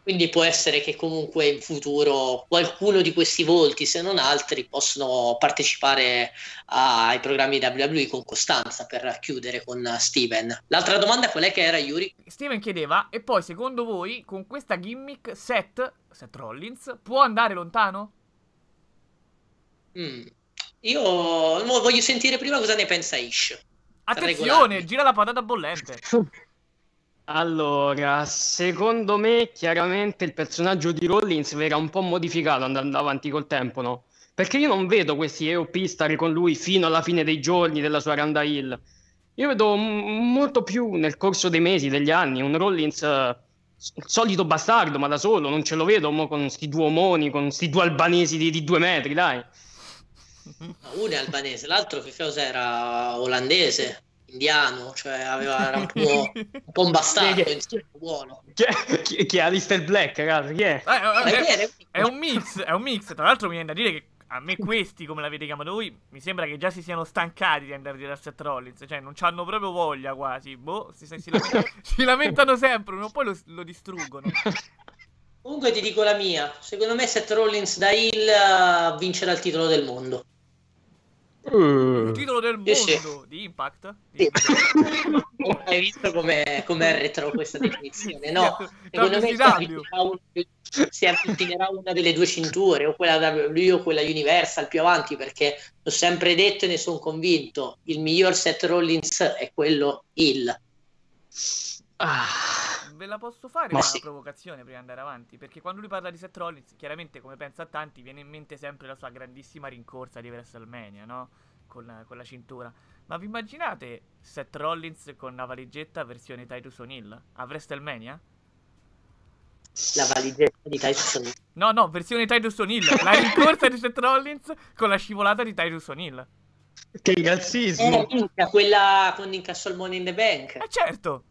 Quindi può essere che comunque in futuro qualcuno di questi volti, se non altri, possono partecipare ai programmi WWE con costanza per chiudere con Steven. L'altra domanda qual è che era Yuri? Steven chiedeva, e poi secondo voi con questa gimmick Seth, Seth Rollins, può andare lontano? Mm. Io voglio sentire prima cosa ne pensa Ish. Attenzione, gira la patata bollente. Allora, secondo me chiaramente il personaggio di Rollins verrà un po' modificato andando avanti col tempo, no? Perché io non vedo questi EOP stare con lui fino alla fine dei giorni della sua Randa Hill. Io vedo m- molto più nel corso dei mesi, degli anni, un Rollins il solito bastardo, ma da solo, non ce lo vedo mo con sti due omoni, con sti due albanesi di, di due metri, dai. Uno è albanese, l'altro che cosa era olandese, indiano, cioè aveva era un po', un, po' un bastardo, Chi è? insieme buono. Chi è, chi- chi è Alistair Black, ragazzi? Chi è? Eh, eh, È eh, è un mix, è un mix. Tra l'altro mi viene da dire che a me questi, come l'avete chiamato voi, mi sembra che già si siano stancati di andare da Seth Rollins. Cioè, non hanno proprio voglia quasi. Boh, si, si- si lamentano, si lamentano sempre, ma poi lo, lo distruggono. Comunque ti dico la mia, secondo me Seth Rollins da Hill eh, vincerà il titolo del mondo. Il titolo del mondo Sì, sì. di Impact. Sì. Hai visto come è retro questa definizione? No, secondo me si avvicinerà, un- si avvicinerà una delle due cinture, o quella WWE o quella Universal più avanti, perché l'ho sempre detto e ne sono convinto, il miglior Seth Rollins è quello Hill. Ah, Ve la posso fare Ma una sì. provocazione prima di andare avanti? Perché quando lui parla di Seth Rollins, chiaramente, come pensa a tanti, viene in mente sempre la sua grandissima rincorsa di WrestleMania, no? Con, la- con la cintura. Ma vi immaginate Seth Rollins con una valigetta versione Titus O'Neill a WrestleMania? La valigetta di Tyson. No, no, versione Titus O'Neill. La rincorsa di Seth Rollins con la scivolata di Titus O'Neill. che Eh, razzismo! minchia, quella con incasso il Money in the Bank. Eh certo,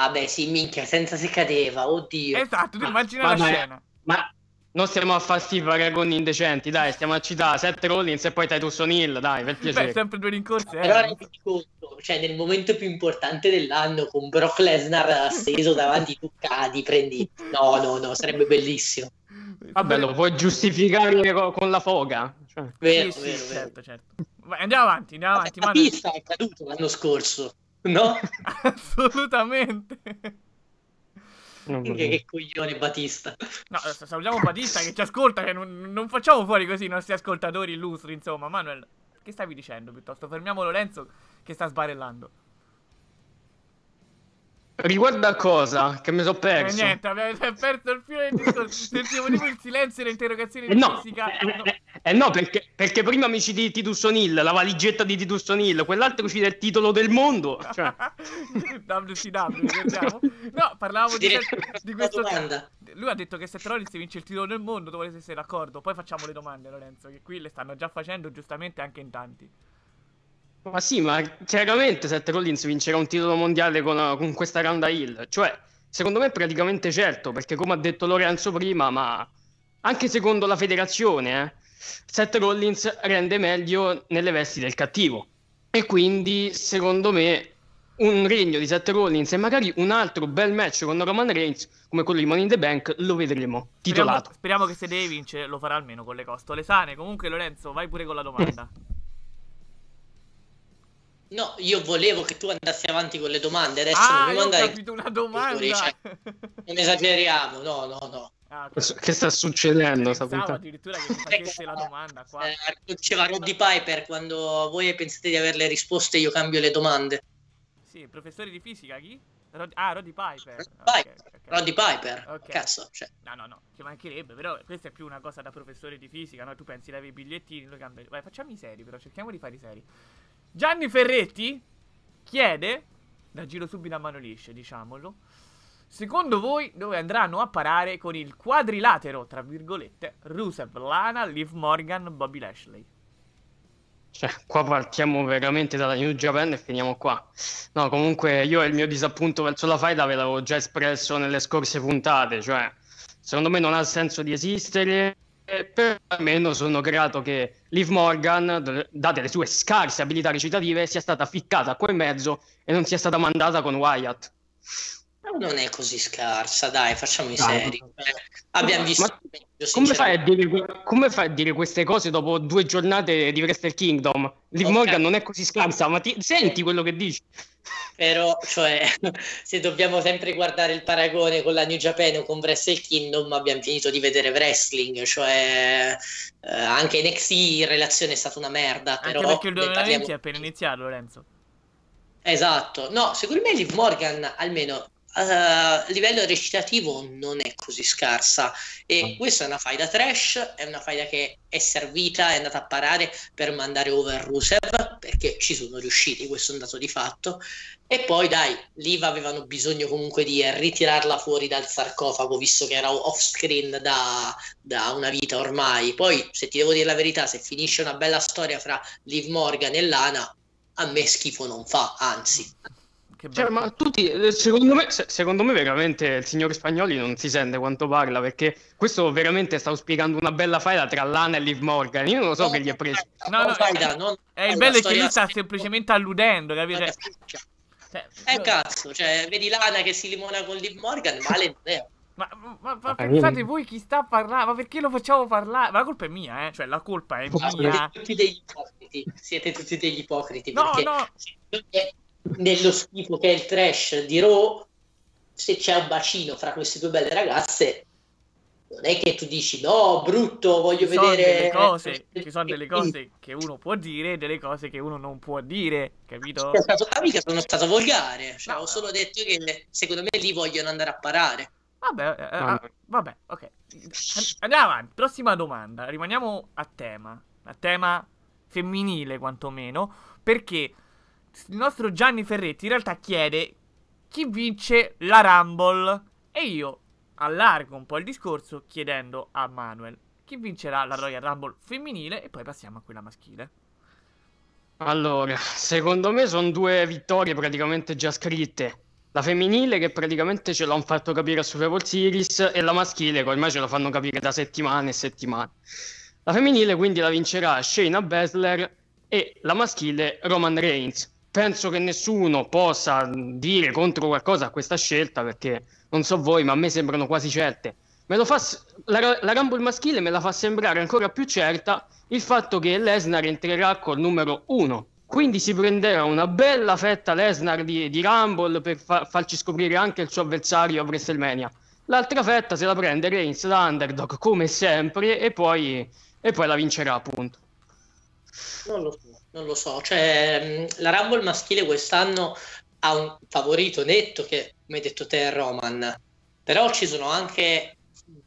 Ah beh, sì, minchia, senza se cadeva, oddio. esatto, tu Ma- immagina ma- la ma- scena. Ma non stiamo a fare sti paragoni indecenti, dai, stiamo a citare Seth Rollins e poi Titus O'Neill, dai, per Beh, piacere. sempre due rincorse, eh. Però rendi conto, cioè nel momento più importante dell'anno con Brock Lesnar steso davanti tu cadi, prendi... No, no, no, sarebbe bellissimo. Vabbè, lo puoi giustificare co- con la foga. Cioè, Vero, Sì, vero, sì, vero. certo, certo. Vai, andiamo avanti, andiamo avanti. La pista è caduto l'anno scorso, no? Assolutamente. so. che coglione Batista. No, salutiamo Batista che ci ascolta, che non, non facciamo fuori così i nostri ascoltatori illustri, insomma. Manuel, che stavi dicendo piuttosto? Fermiamo Lorenzo che sta sbarellando. Riguardo a cosa? Che mi sono perso. Eh, niente, avete perso il filo del discorso. Sentivo tipo il silenzio e le interrogazioni Eh di no, fisica. eh, No. eh, eh no, perché, perché prima mi citi Titus O'Neill, la valigetta di Titus O'Neill, quell'altro cita il titolo del mondo. Cioè, WCW? No, parlavamo di, di questo. domanda. Lui ha detto che Seth Rollins vince il titolo del mondo, dovreste essere d'accordo. Poi facciamo le domande, Lorenzo, che qui le stanno già facendo giustamente anche in tanti. ma sì, ma chiaramente Seth Rollins vincerà un titolo mondiale con, con questa Randa Hill. Cioè, secondo me è praticamente certo, perché come ha detto Lorenzo prima, ma anche secondo la federazione, eh, Seth Rollins rende meglio nelle vesti del cattivo. E quindi, secondo me, un regno di Seth Rollins e magari un altro bel match con Roman Reigns, come quello di Money in the Bank, lo vedremo Speriamo, titolato. speriamo che se deve vincere lo farà almeno con le costole sane. Comunque, Lorenzo, vai pure con la domanda. No, io volevo che tu andassi avanti con le domande, adesso ah, non io ho andare... capito una domanda. Cioè, Non esageriamo, no, no, no. Ah. Che sta succedendo? Pensavo addirittura che mi facesse la domanda qua. Eh, lo diceva Roddy Piper quando voi pensate di avere le risposte io cambio le domande. Sì, professore di fisica chi? Rod- ah, Roddy Piper. Roddy Piper. ok. Roddy Piper. Ok. Cazzo, cioè. No, no, no, ci mancherebbe, però questa è più una cosa da professore di fisica, no? Tu pensi levi i bigliettini, lui cambia... Vai, facciamo i seri, però, cerchiamo di fare i seri. Gianni Ferretti chiede la giro subito a mano lisce, diciamolo. Secondo voi dove andranno a parare con il quadrilatero, tra virgolette, Rusev, Lana, Liv Morgan, Bobby Lashley? Cioè, qua partiamo veramente dalla New Japan e finiamo qua. No, comunque io il mio disappunto verso la faida ve l'avevo già espresso nelle scorse puntate, cioè secondo me non ha senso di esistere, però almeno sono grato che Liv Morgan, date le sue scarse abilità recitative, sia stata ficcata qua in mezzo e non sia stata mandata con Wyatt. Non è così scarsa, dai, facciamo i Dai, seri. Eh, Abbiamo visto Ma meglio, come fai, a dire, come fai a dire queste cose dopo due giornate di Wrestle Kingdom? Liv Ok. Morgan non è così scarsa, ma ti- senti quello che dici? Però, cioè, se dobbiamo sempre guardare il paragone con la New Japan o con Wrestle Kingdom, abbiamo finito di vedere wrestling, cioè eh, anche NXT in relazione è stata una merda, Anche però perché il ne 2020 parliamo- è appena iniziato, Lorenzo. Esatto, no, secondo me Liv Morgan almeno a livello recitativo non è così scarsa e questa è una faida trash, è una faida che è servita, è andata a parare per mandare over Rusev perché ci sono riusciti, questo è un dato di fatto. E poi dai, Liv avevano bisogno comunque di ritirarla fuori dal sarcofago visto che era off screen da, da una vita ormai, poi se ti devo dire la verità, se finisce una bella storia fra Liv Morgan e Lana a me schifo non fa, anzi. Che Cioè, ma tutti, eh, secondo me, se- secondo me veramente il signor Spagnoli non si sente quanto parla perché questo veramente stavo spiegando una bella faida tra Lana e Liv Morgan. Io non lo so che gli è preso. No, no, Faida, non- E il la bello è che lui sta semplicemente alludendo, capito? storia Cioè, cioè, Eh cazzo, cioè, vedi Lana che si limona con Liv Morgan, male non è. Ma, ma- ma Ma pensate io- voi chi sta parlando? Ma perché lo facciamo parlare? Ma la colpa è mia, eh? Cioè, la colpa è Siete mia. tutti degli ipocriti, siete tutti degli ipocriti, No, perché no. Nello schifo che è il trash di Raw, se c'è un bacino fra queste due belle ragazze, non è che tu dici no, brutto, voglio Ci sono vedere... delle cose, ci sono delle cose che uno può dire e delle cose che uno non può dire, capito? Stato, ah, mica sono stato volgare, cioè, No, ho solo detto che secondo me lì vogliono andare a parare. Vabbè, eh, No, ah, no. vabbè, ok. An- Andiamo avanti. Prossima domanda. Rimaniamo a tema. A tema femminile, quantomeno. Perché il nostro Gianni Ferretti in realtà chiede chi vince la Rumble. E io allargo un po' il discorso chiedendo a Manuel chi vincerà la Royal Rumble femminile e poi passiamo a quella maschile. Allora, secondo me sono due vittorie praticamente già scritte. La femminile che praticamente ce l'hanno fatto capire a Survivor Series e la maschile che ormai ce la fanno capire da settimane e settimane. La femminile quindi la vincerà Shayna Baszler e la maschile Roman Reigns. Penso che nessuno possa dire contro qualcosa a questa scelta perché non so voi, ma a me sembrano quasi certe. Fa, la, la Rumble maschile me la fa sembrare ancora più certa il fatto che Lesnar entrerà col numero 1. Quindi si prenderà una bella fetta Lesnar di, di Rumble per fa- farci scoprire anche il suo avversario a WrestleMania. L'altra fetta se la prende Reigns da underdog come sempre e poi, e poi la vincerà appunto. Non lo so, non lo so. Cioè, la Rumble maschile quest'anno ha un favorito netto che, come hai detto te, è Roman. Però ci sono anche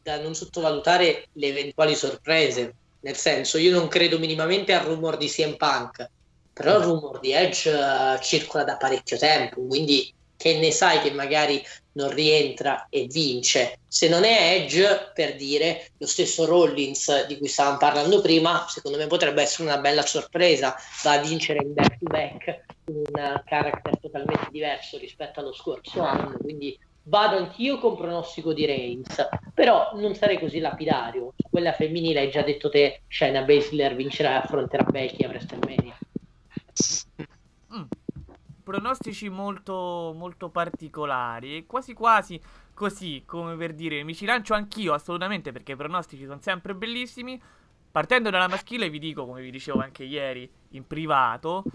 da non sottovalutare le eventuali sorprese. Nel senso, io non credo minimamente al rumor di CM Punk, però il rumor di Edge eh, circola da parecchio tempo, quindi che ne sai che magari non rientra e vince. Se non è Edge, per dire, lo stesso Rollins di cui stavamo parlando prima, secondo me potrebbe essere una bella sorpresa, va a vincere in back to back un character totalmente diverso rispetto allo scorso anno, quindi vado anch'io con pronostico di Reigns, però non sarei così lapidario. Su quella femminile hai già detto te, Shayna Baszler vincerà e affronterà Becky a WrestleMania. Mm. Pronostici molto, molto particolari. Quasi quasi così, come per dire, mi ci lancio anch'io assolutamente perché i pronostici sono sempre bellissimi. Partendo dalla maschile vi dico, come vi dicevo anche ieri in privato,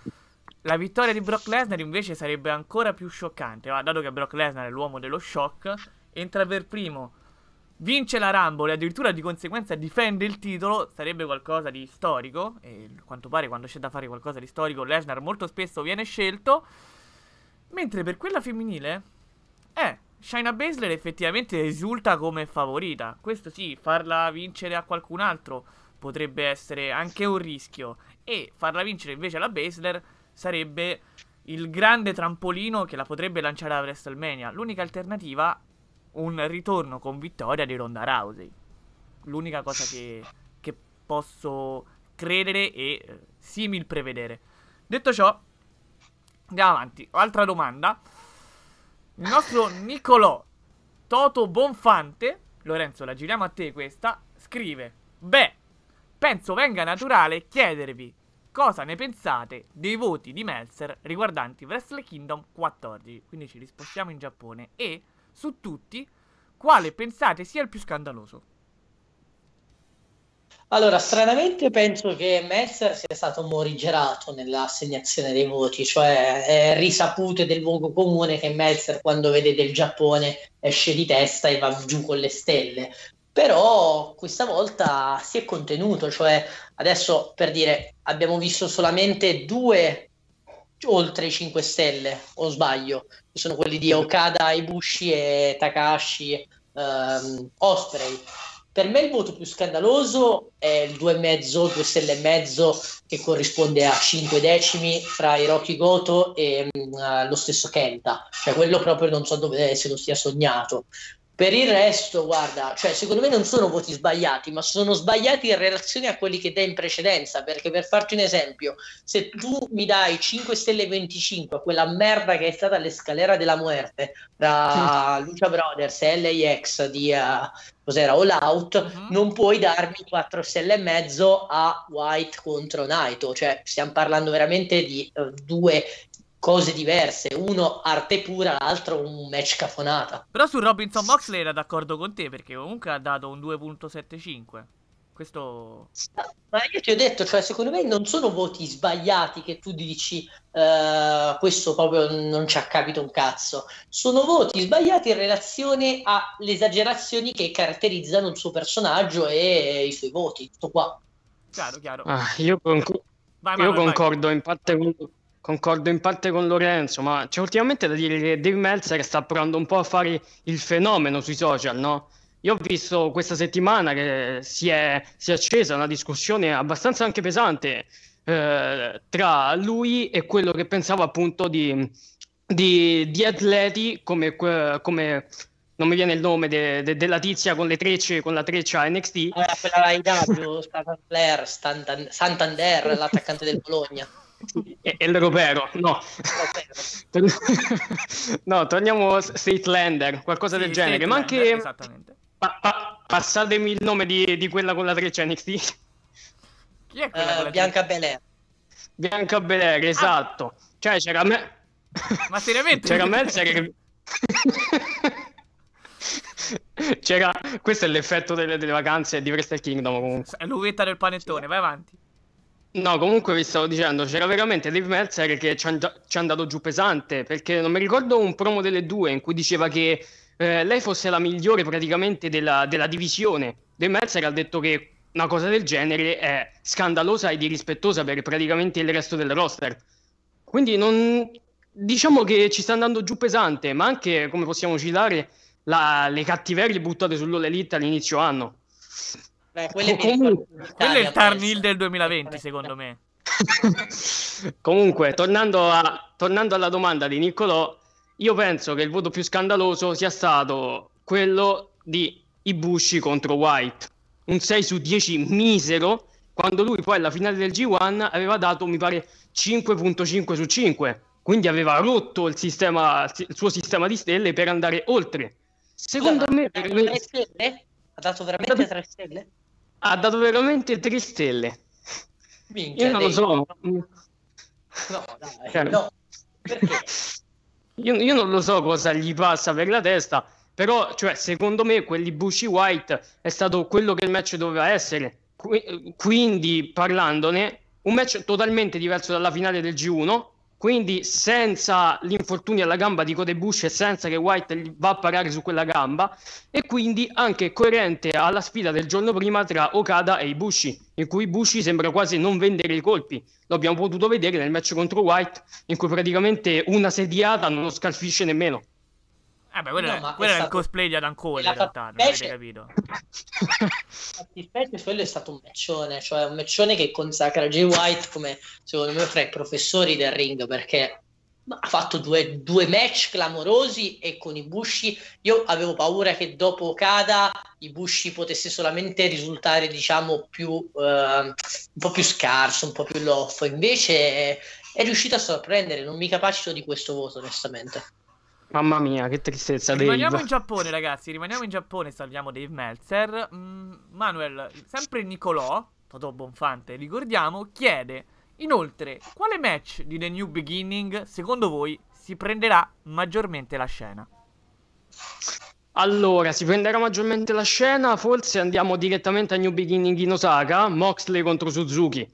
la vittoria di Brock Lesnar invece sarebbe ancora più scioccante, dato che Brock Lesnar è l'uomo dello shock, entra per primo, vince la Rumble e addirittura di conseguenza difende il titolo, sarebbe qualcosa di storico, e a quanto pare quando c'è da fare qualcosa di storico Lesnar molto spesso viene scelto, mentre per quella femminile, eh, Shayna Baszler effettivamente risulta come favorita, questo sì, farla vincere a qualcun altro potrebbe essere anche un rischio, e farla vincere invece alla Baszler sarebbe il grande trampolino che la potrebbe lanciare a WrestleMania. L'unica alternativa, un ritorno con vittoria di Ronda Rousey. L'unica cosa che, che posso credere e eh, simil prevedere. Detto ciò, andiamo avanti. Altra domanda. Il nostro Nicolò Toto Bonfante, Lorenzo, la giriamo a te questa, scrive: Beh, penso venga naturale chiedervi cosa ne pensate dei voti di Meltzer riguardanti Wrestle Kingdom 14. Quindi ci rispostiamo in Giappone. E su tutti, quale pensate sia il più scandaloso? Allora, stranamente penso che Messer sia stato morigerato nell'assegnazione dei voti, cioè è risaputo del luogo comune che Meltzer quando vede del Giappone esce di testa e va giù con le stelle. Però questa volta si è contenuto, cioè adesso per dire abbiamo visto solamente due oltre i 5 stelle, o sbaglio, sono quelli di Okada, Ibushi e Takashi ehm, Osprey. Per me il voto più scandaloso è il 2,5, 2 stelle e mezzo, che corrisponde a 5 decimi fra Hiroki Goto e uh, lo stesso Kenta. Cioè quello proprio non so dove se lo sia sognato. Per il resto, guarda, cioè, secondo me non sono voti sbagliati, ma sono sbagliati in relazione a quelli che dai in precedenza. Perché per farti un esempio, se tu mi dai 5 stelle e 25 a quella merda che è stata l'escalera della muerte tra Lucia Brothers e LAX di uh, cos'era All Out, Mhm. non puoi darmi 4 stelle e mezzo a White contro Naito. Cioè, stiamo parlando veramente di uh, due cose diverse. Uno arte pura, l'altro un match cafonata. Però su Robinson Moxley era d'accordo con te perché comunque ha dato un 2.75. Questo... Ma io ti ho detto, cioè, secondo me non sono voti sbagliati che tu dici eh, questo proprio non ci ha capito un cazzo. Sono voti sbagliati in relazione alle esagerazioni che caratterizzano il suo personaggio e i suoi voti. Tutto qua. Chiaro, chiaro. Ah, io conc- Vai, io Manuel, vai. concordo in parte con, concordo in parte con Lorenzo, ma c'è ultimamente da dire che Dave Meltzer sta provando un po' a fare il fenomeno sui social, no? Io ho visto questa settimana che si è, si è accesa una discussione abbastanza anche pesante eh, tra lui e quello che pensava appunto di, di, di atleti come, come- non mi viene il nome de- de- della tizia con le trecce, con la treccia NXT. Allora, quella IW, Santander, Santan- Santander, l'attaccante del Bologna. E, e l'Europero, no. no, torniamo a Statelander, qualcosa Sì, del genere. Ma Statelander, anche pa- pa- passatemi il nome di, di quella con la treccia NXT. Chi è quella la Bianca Belair. Bianca Belair, esatto. Cioè c'era me... Ma seriamente? c'era Meltzer che... c'era... Questo è l'effetto delle, delle vacanze di Wrestle Kingdom comunque. È l'uvetta del panettone, vai avanti. No, comunque vi stavo dicendo, c'era veramente Dave Meltzer che ci è andato giù pesante, perché non mi ricordo un promo delle due in cui diceva che eh, lei fosse la migliore praticamente della, della divisione. Dave Meltzer ha detto che una cosa del genere è scandalosa e irrispettosa per praticamente il resto del roster. Quindi non... diciamo che ci sta andando giù pesante, ma anche, come possiamo citare, la- le cattiverie buttate sull'All Elite all'inizio anno. Beh, quelle Comunque- Quello è il Tarn penso. Hill del 2020, secondo me. Comunque, tornando, a- tornando alla domanda di Niccolò, io penso che il voto più scandaloso sia stato quello di Ibushi contro White. Un 6 su 10 misero, quando lui poi alla finale del G1 aveva dato, mi pare, 5.5 su 5. Quindi aveva rotto il, sistema, il suo sistema di stelle per andare oltre. Secondo Scusa, me ha dato tre stelle? Ha dato veramente tre stelle? Ha dato veramente 3 stelle. Minchia, Io non lo so. No, dai, Cioè- no. Io, io non lo so cosa gli passa per la testa, però, cioè, secondo me, quelli Bushy White è stato quello che il match doveva essere. Qui- quindi, parlandone, un match totalmente diverso dalla finale del G1. Quindi, senza l'infortunio alla gamba di Code Bush e senza che White va a parare su quella gamba, e quindi anche coerente alla sfida del giorno prima tra Okada e Ibushi, in cui Ibushi sembra quasi non vendere i colpi. Lo abbiamo potuto vedere nel match contro White, in cui praticamente una sediata non lo scalfisce nemmeno. Eh beh, quello, No, è quello era il stato- cosplay di Adam Cole, in realtà, non avete capito. fattispecie quello è stato un meccione, cioè un meccione che consacra Jay White come secondo me fra i professori del ring perché ha fatto due, due match clamorosi e con i Bushi io avevo paura che dopo Okada i Bushi potesse solamente risultare diciamo più eh, un po' più scarso, un po' più loffo, invece è riuscito a sorprendere, non mi capacito di questo voto onestamente. Mamma mia, che tristezza, Rimaniamo Dave. in Giappone, ragazzi. Rimaniamo in Giappone. Salviamo Dave Meltzer. Mm, Manuel, sempre Nicolò, Totò Bonfante, ricordiamo, chiede inoltre quale match di The New Beginning secondo voi si prenderà maggiormente la scena? Allora, si prenderà maggiormente la scena, forse andiamo direttamente a New Beginning in Osaka, Moxley contro Suzuki.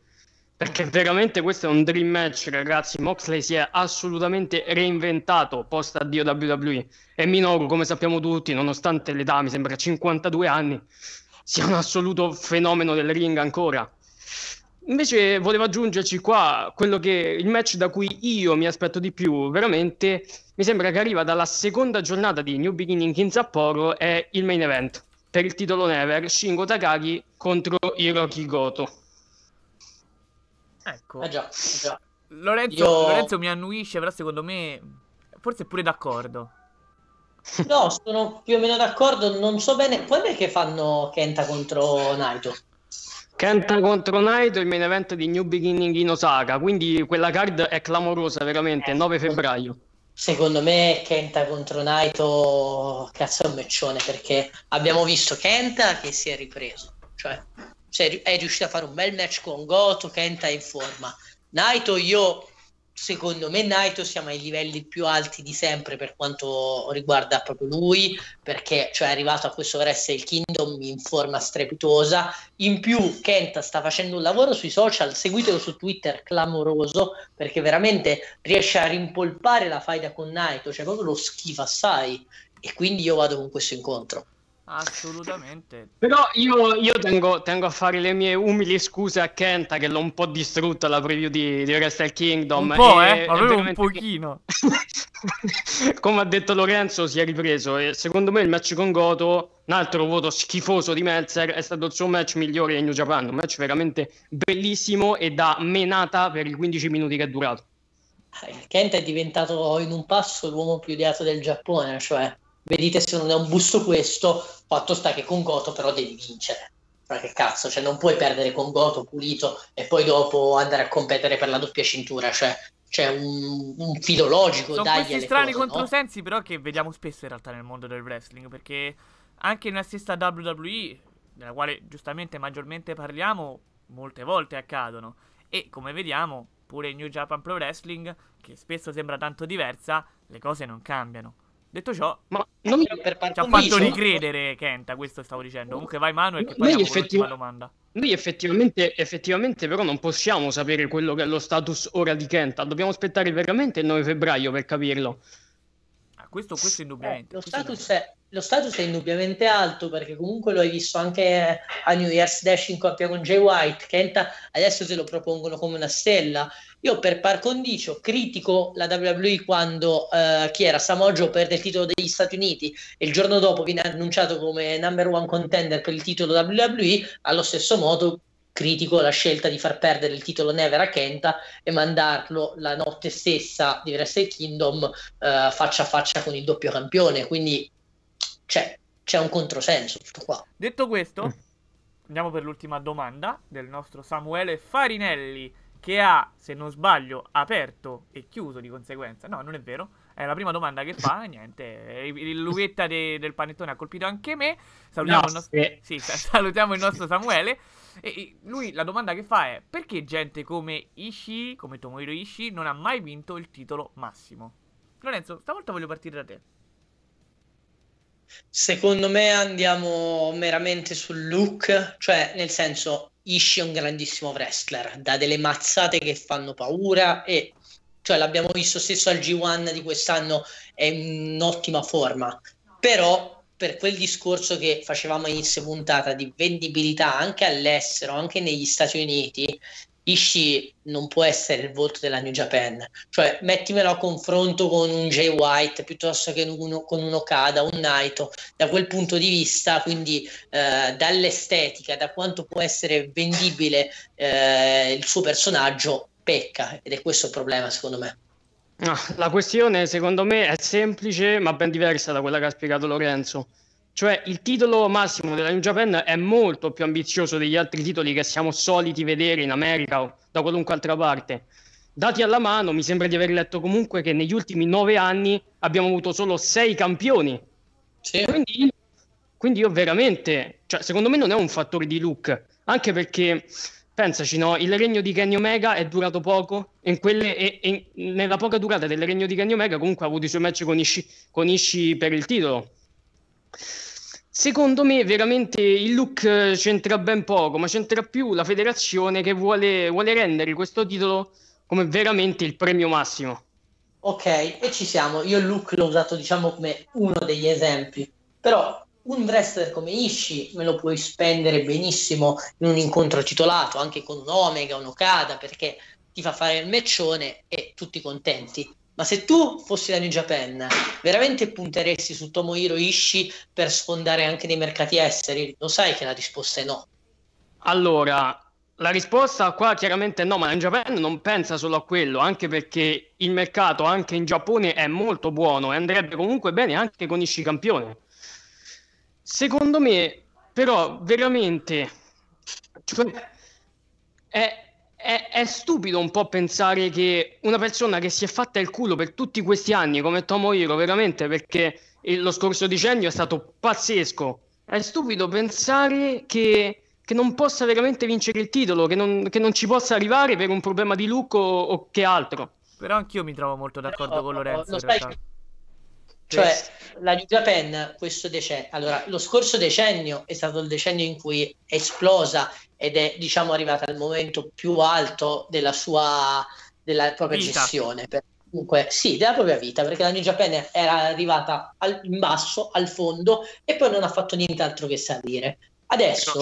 Perché veramente questo è un dream match, ragazzi. Moxley si è assolutamente reinventato post addio WWE. E Minoru, come sappiamo tutti, nonostante l'età, mi sembra 52 anni, sia un assoluto fenomeno del ring ancora. Invece volevo aggiungerci qua quello che il match da cui io mi aspetto di più, veramente, mi sembra che arriva dalla seconda giornata di New Beginning in Sapporo, è il main event per il titolo Never, Shingo Takagi contro Hiroki Goto. Ecco. Eh già, eh già. Lorenzo, Io- Lorenzo mi annuisce, però secondo me forse è pure d'accordo. No, sono più o meno d'accordo, non so bene, quando è che fanno Kenta contro Naito? Kenta contro Naito, il main event di New Beginning in Osaka, quindi quella card è clamorosa veramente, 9 febbraio. Secondo me Kenta contro Naito cazzo è un meccione perché abbiamo visto Kenta che si è ripreso, cioè si è ri- è riuscito a fare un bel match con Goto, Kenta in forma. Naito io secondo me Naito siamo ai livelli più alti di sempre per quanto riguarda proprio lui perché cioè, è arrivato a questo Wrestle Kingdom in forma strepitosa. In più Kenta sta facendo un lavoro sui social seguitelo su Twitter clamoroso perché veramente riesce a rimpolpare la faida con Naito cioè proprio lo schifa assai. E quindi io vado con questo incontro Assolutamente. Però io, io tengo, tengo a fare le mie umili scuse a Kenta che l'ho un po' distrutta la preview di, di Wrestle Kingdom. Un po', e- eh? proprio un pochino. Come ha detto Lorenzo, si è ripreso e secondo me il match con Goto, un altro voto schifoso di Meltzer, è stato il suo match migliore in New Japan, un match veramente bellissimo e da menata per i 15 minuti che è durato. Eh, Kenta è diventato in un passo l'uomo più odiato del Giappone cioè vedete se non è un busto questo fatto sta che con Goto però devi vincere ma che cazzo cioè non puoi perdere con Goto pulito e poi dopo andare a competere per la doppia cintura cioè c'è un, un filo logico Sono questi strani cose, no? controsensi, però, che vediamo spesso in realtà nel mondo del wrestling. Perché anche nella stessa WWE, della quale giustamente maggiormente parliamo, molte volte accadono. E come vediamo, pure in New Japan Pro Wrestling, che spesso sembra tanto diversa, le cose non cambiano. Detto ciò, Ma non mi- per ci ha fatto ricredere Kenta, questo stavo dicendo. Comunque vai Manuel, che poi Noi effettiva- domanda. Noi effettivamente, effettivamente però non possiamo sapere quello che è lo status ora di Kenta, dobbiamo aspettare veramente il 9 febbraio per capirlo. Questo, questo Eh, indubbiamente. lo, questo status è, lo status è indubbiamente alto perché comunque lo hai visto anche a New Year's Dash in coppia con Jay White. Kenta adesso se lo propongono come una stella. Io per par condicio critico la WWE quando eh, chi era Samojo perde il titolo degli Stati Uniti e il giorno dopo viene annunciato come number one contender per il titolo WWE. Allo stesso modo critico la scelta di far perdere il titolo Never a Kenta e mandarlo la notte stessa di Wrestle Kingdom eh, faccia a faccia con il doppio campione, quindi c'è, c'è un controsenso tutto qua. Detto questo, andiamo per l'ultima domanda del nostro Samuele Farinelli, che ha, se non sbaglio, aperto e chiuso di conseguenza. No, non è vero. È la prima domanda che fa. Niente, il- il- l'uvetta de- del panettone ha colpito anche me. Salutiamo, il nostro, Grazie. sì, sa- salutiamo il nostro Samuele. E lui la domanda che fa è: perché gente come Ishii, come Tomohiro Ishii, non ha mai vinto il titolo massimo? Lorenzo, stavolta voglio partire da te. Secondo me andiamo meramente sul look, cioè nel senso Ishii è un grandissimo wrestler, dà delle mazzate che fanno paura e cioè l'abbiamo visto stesso al G1 di quest'anno è in ottima forma, però per quel discorso che facevamo a inizio puntata di vendibilità anche all'estero, anche negli Stati Uniti, Ishii non può essere il volto della New Japan, cioè mettimelo a confronto con un Jay White piuttosto che uno- con un Okada, un Naito, da quel punto di vista, quindi eh, dall'estetica, da quanto può essere vendibile eh, il suo personaggio, pecca ed è questo il problema secondo me. La questione secondo me è semplice ma ben diversa da quella che ha spiegato Lorenzo. Cioè il titolo massimo della New Japan è molto più ambizioso degli altri titoli che siamo soliti vedere in America o da qualunque altra parte. Dati alla mano, mi sembra di aver letto comunque che negli ultimi nove anni abbiamo avuto solo sei campioni. Quindi, quindi io veramente, cioè, secondo me non è un fattore di look, anche perché pensaci, no, il regno di Kenny Omega è durato poco e, quelle- e- e nella poca durata del regno di Kenny Omega comunque ha avuto i suoi match con Ishii, con Ishii per il titolo. Secondo me veramente il look eh, c'entra ben poco, ma c'entra più la federazione che vuole, vuole rendere questo titolo come veramente il premio massimo. Ok, e ci siamo. Io il look l'ho usato, diciamo, come uno degli esempi. Però un wrestler come Ishii me lo puoi spendere benissimo in un incontro titolato, anche con un Omega, un Okada, perché ti fa fare il matchone e tutti contenti. Ma se tu fossi la New Japan, veramente punteresti su Tomohiro Ishii per sfondare anche nei mercati esteri? Lo sai che la risposta è no. Allora, la risposta qua chiaramente è no, ma in Japan non pensa solo a quello, anche perché il mercato anche in Giappone è molto buono e andrebbe comunque bene anche con Ishii campione. Secondo me, però, veramente cioè, è, è- è stupido un po' pensare che una persona che si è fatta il culo per tutti questi anni come Tomohiro, veramente perché il- lo scorso decennio è stato pazzesco. È stupido pensare che, che non possa veramente vincere il titolo, che non, che non ci possa arrivare per un problema di look o, o che altro. Però anch'io mi trovo molto d'accordo Però, con Lorenzo. lo in sai. Cioè, la New Japan, questo decennio, allora, lo scorso decennio è stato il decennio in cui è esplosa ed è, diciamo, arrivata al momento più alto della sua, della propria Vita. gestione. Comunque, sì, della propria vita, perché la New Japan era arrivata al- in basso, al fondo, e poi non ha fatto nient'altro che salire. Adesso,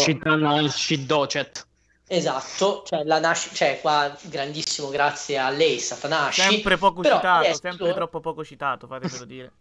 Shidocet. esatto, cioè, la nasc- cioè, qua, grandissimo grazie a lei, Satanashi. Sempre poco citato, adesso- sempre troppo poco citato, fatemelo dire.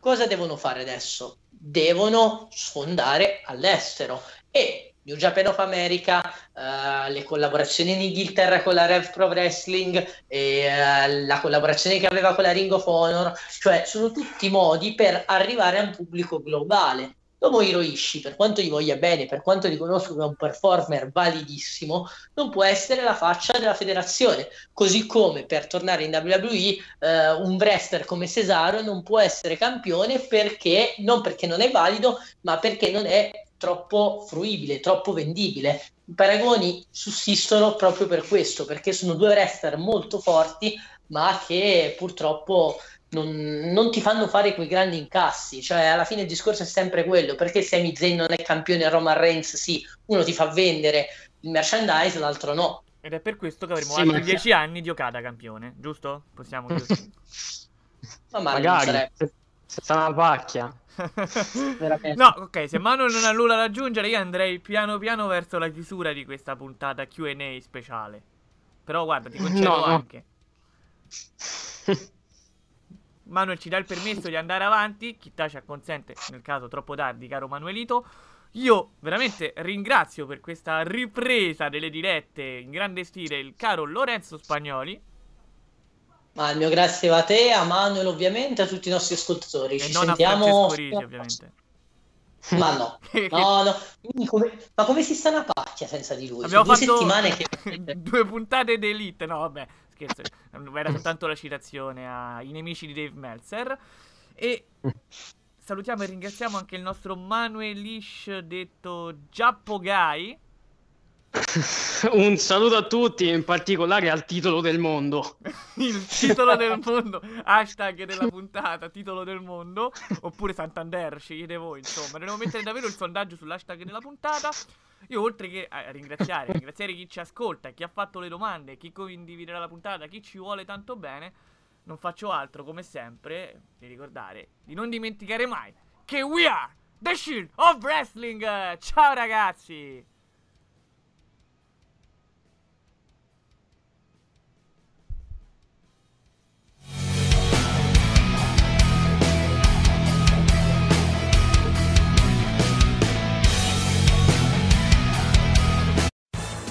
Cosa devono fare adesso? Devono sfondare all'estero e New Japan of America, eh, le collaborazioni in Inghilterra con la Rev Pro Wrestling, e, eh, la collaborazione che aveva con la Ring of Honor, cioè sono tutti modi per arrivare a un pubblico globale. Tomohiro Ishii, per quanto gli voglia bene, per quanto riconosco che è un performer validissimo, non può essere la faccia della federazione. Così come per tornare in WWE, eh, un wrestler come Cesaro non può essere campione perché non perché non è valido, ma perché non è troppo fruibile, troppo vendibile. I paragoni sussistono proprio per questo, perché sono due wrestler molto forti, ma che purtroppo non, non ti fanno fare quei grandi incassi. Cioè, alla fine il discorso è sempre quello: perché Sami Zayn non è campione a Roman Reigns? Sì, uno ti fa vendere il merchandise, l'altro no. Ed è per questo che avremo Sì, altri ma- dieci anni di Okada campione, giusto? Possiamo dire. Ma Magari, se, se sta una pacchia. No, ok, se Manuel non ha nulla da aggiungere, io andrei piano piano verso la chiusura di questa puntata QA speciale. Però guarda, ti concedo No, no. Manuel ci dà il permesso di andare avanti, chi ci acconsente, nel caso troppo tardi, caro Manuelito. Io veramente ringrazio per questa ripresa delle dirette in grande stile il caro Lorenzo Spagnoli Ma il mio grazie va a te, a Manuel ovviamente, a tutti i nostri ascoltatori. e Ci sentiamo. Risi, ovviamente. Ma no, no, no. Come- Ma come si sta una pacchia senza di lui? Abbiamo due fatto settimane che... due puntate d'elite. No, vabbè, scherzo. Era soltanto la citazione ai nemici di Dave Meltzer. E salutiamo e ringraziamo anche il nostro Manuelish detto Giappo Guy. Un saluto a tutti, in particolare al titolo del mondo. Il titolo del mondo, hashtag della puntata, titolo del mondo, oppure Santander, scegliete voi, insomma. Dobbiamo mettere davvero il sondaggio sull'hashtag della puntata. Io oltre che a ringraziare, ringraziare chi ci ascolta, chi ha fatto le domande, chi condividerà la puntata, chi ci vuole tanto bene, non faccio altro come sempre di ricordare di non dimenticare mai che we are the Shield of Wrestling. Ciao ragazzi!